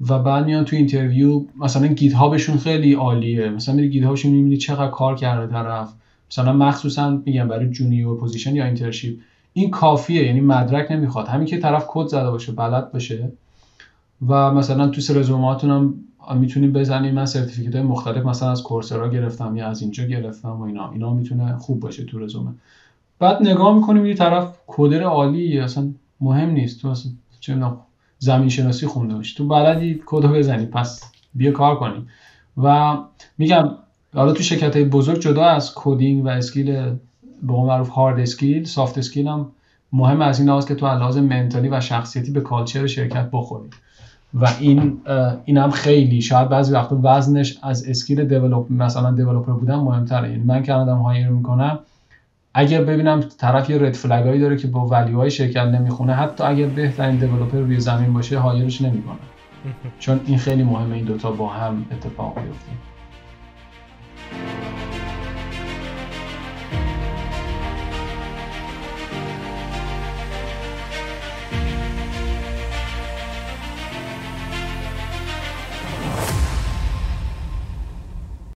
و بعد میان تو interview مثلا GitHub شون خیلی عالیه. مثلا میری GitHub شون می‌بینی چقدر کار کرده طرف. مثلا مخصوصا میگم برای junior position یا internship این کافیه یعنی مدرک نمی‌خواد. همین که طرف کد زده باشه بلد باشه. و مثلا تو رزوماتون هم می‌تونیم بزنیم من certificate های مختلف مثلا از Coursera گرفتم یا از اینجا گرفتم و اینا. اینا می‌تونه خوب باشه تو رزومه. بعد نگاه می‌کنیم یه طرف coder عالی اصلا مهم نیست. تو اصلا چه زمین شناسی خونده باشی. تو بلدی کد بزنی. پس بیا کار کنیم. و میگم حالا تو شرکت های بزرگ جدا از coding و skill به قول معروف hard skill soft skill هم مهم. از این لحاظ که تو لحاظ mentally و شخصیتی به culture شرکت بخوری. و این این هم خیلی شاید بعضی وقتا وزنش از skill develop مثلا developer بودن مهمتره. یعنی من که آدم hire می‌کنم اگر ببینم طرف یه red flag ایی داره که با value های شرکت نمی‌خونه حتی اگر بهترین developer روی زمین باشه hire ش نمی‌کنه. چون این خیلی مهمه این دوتا با هم اتفاق بیفته.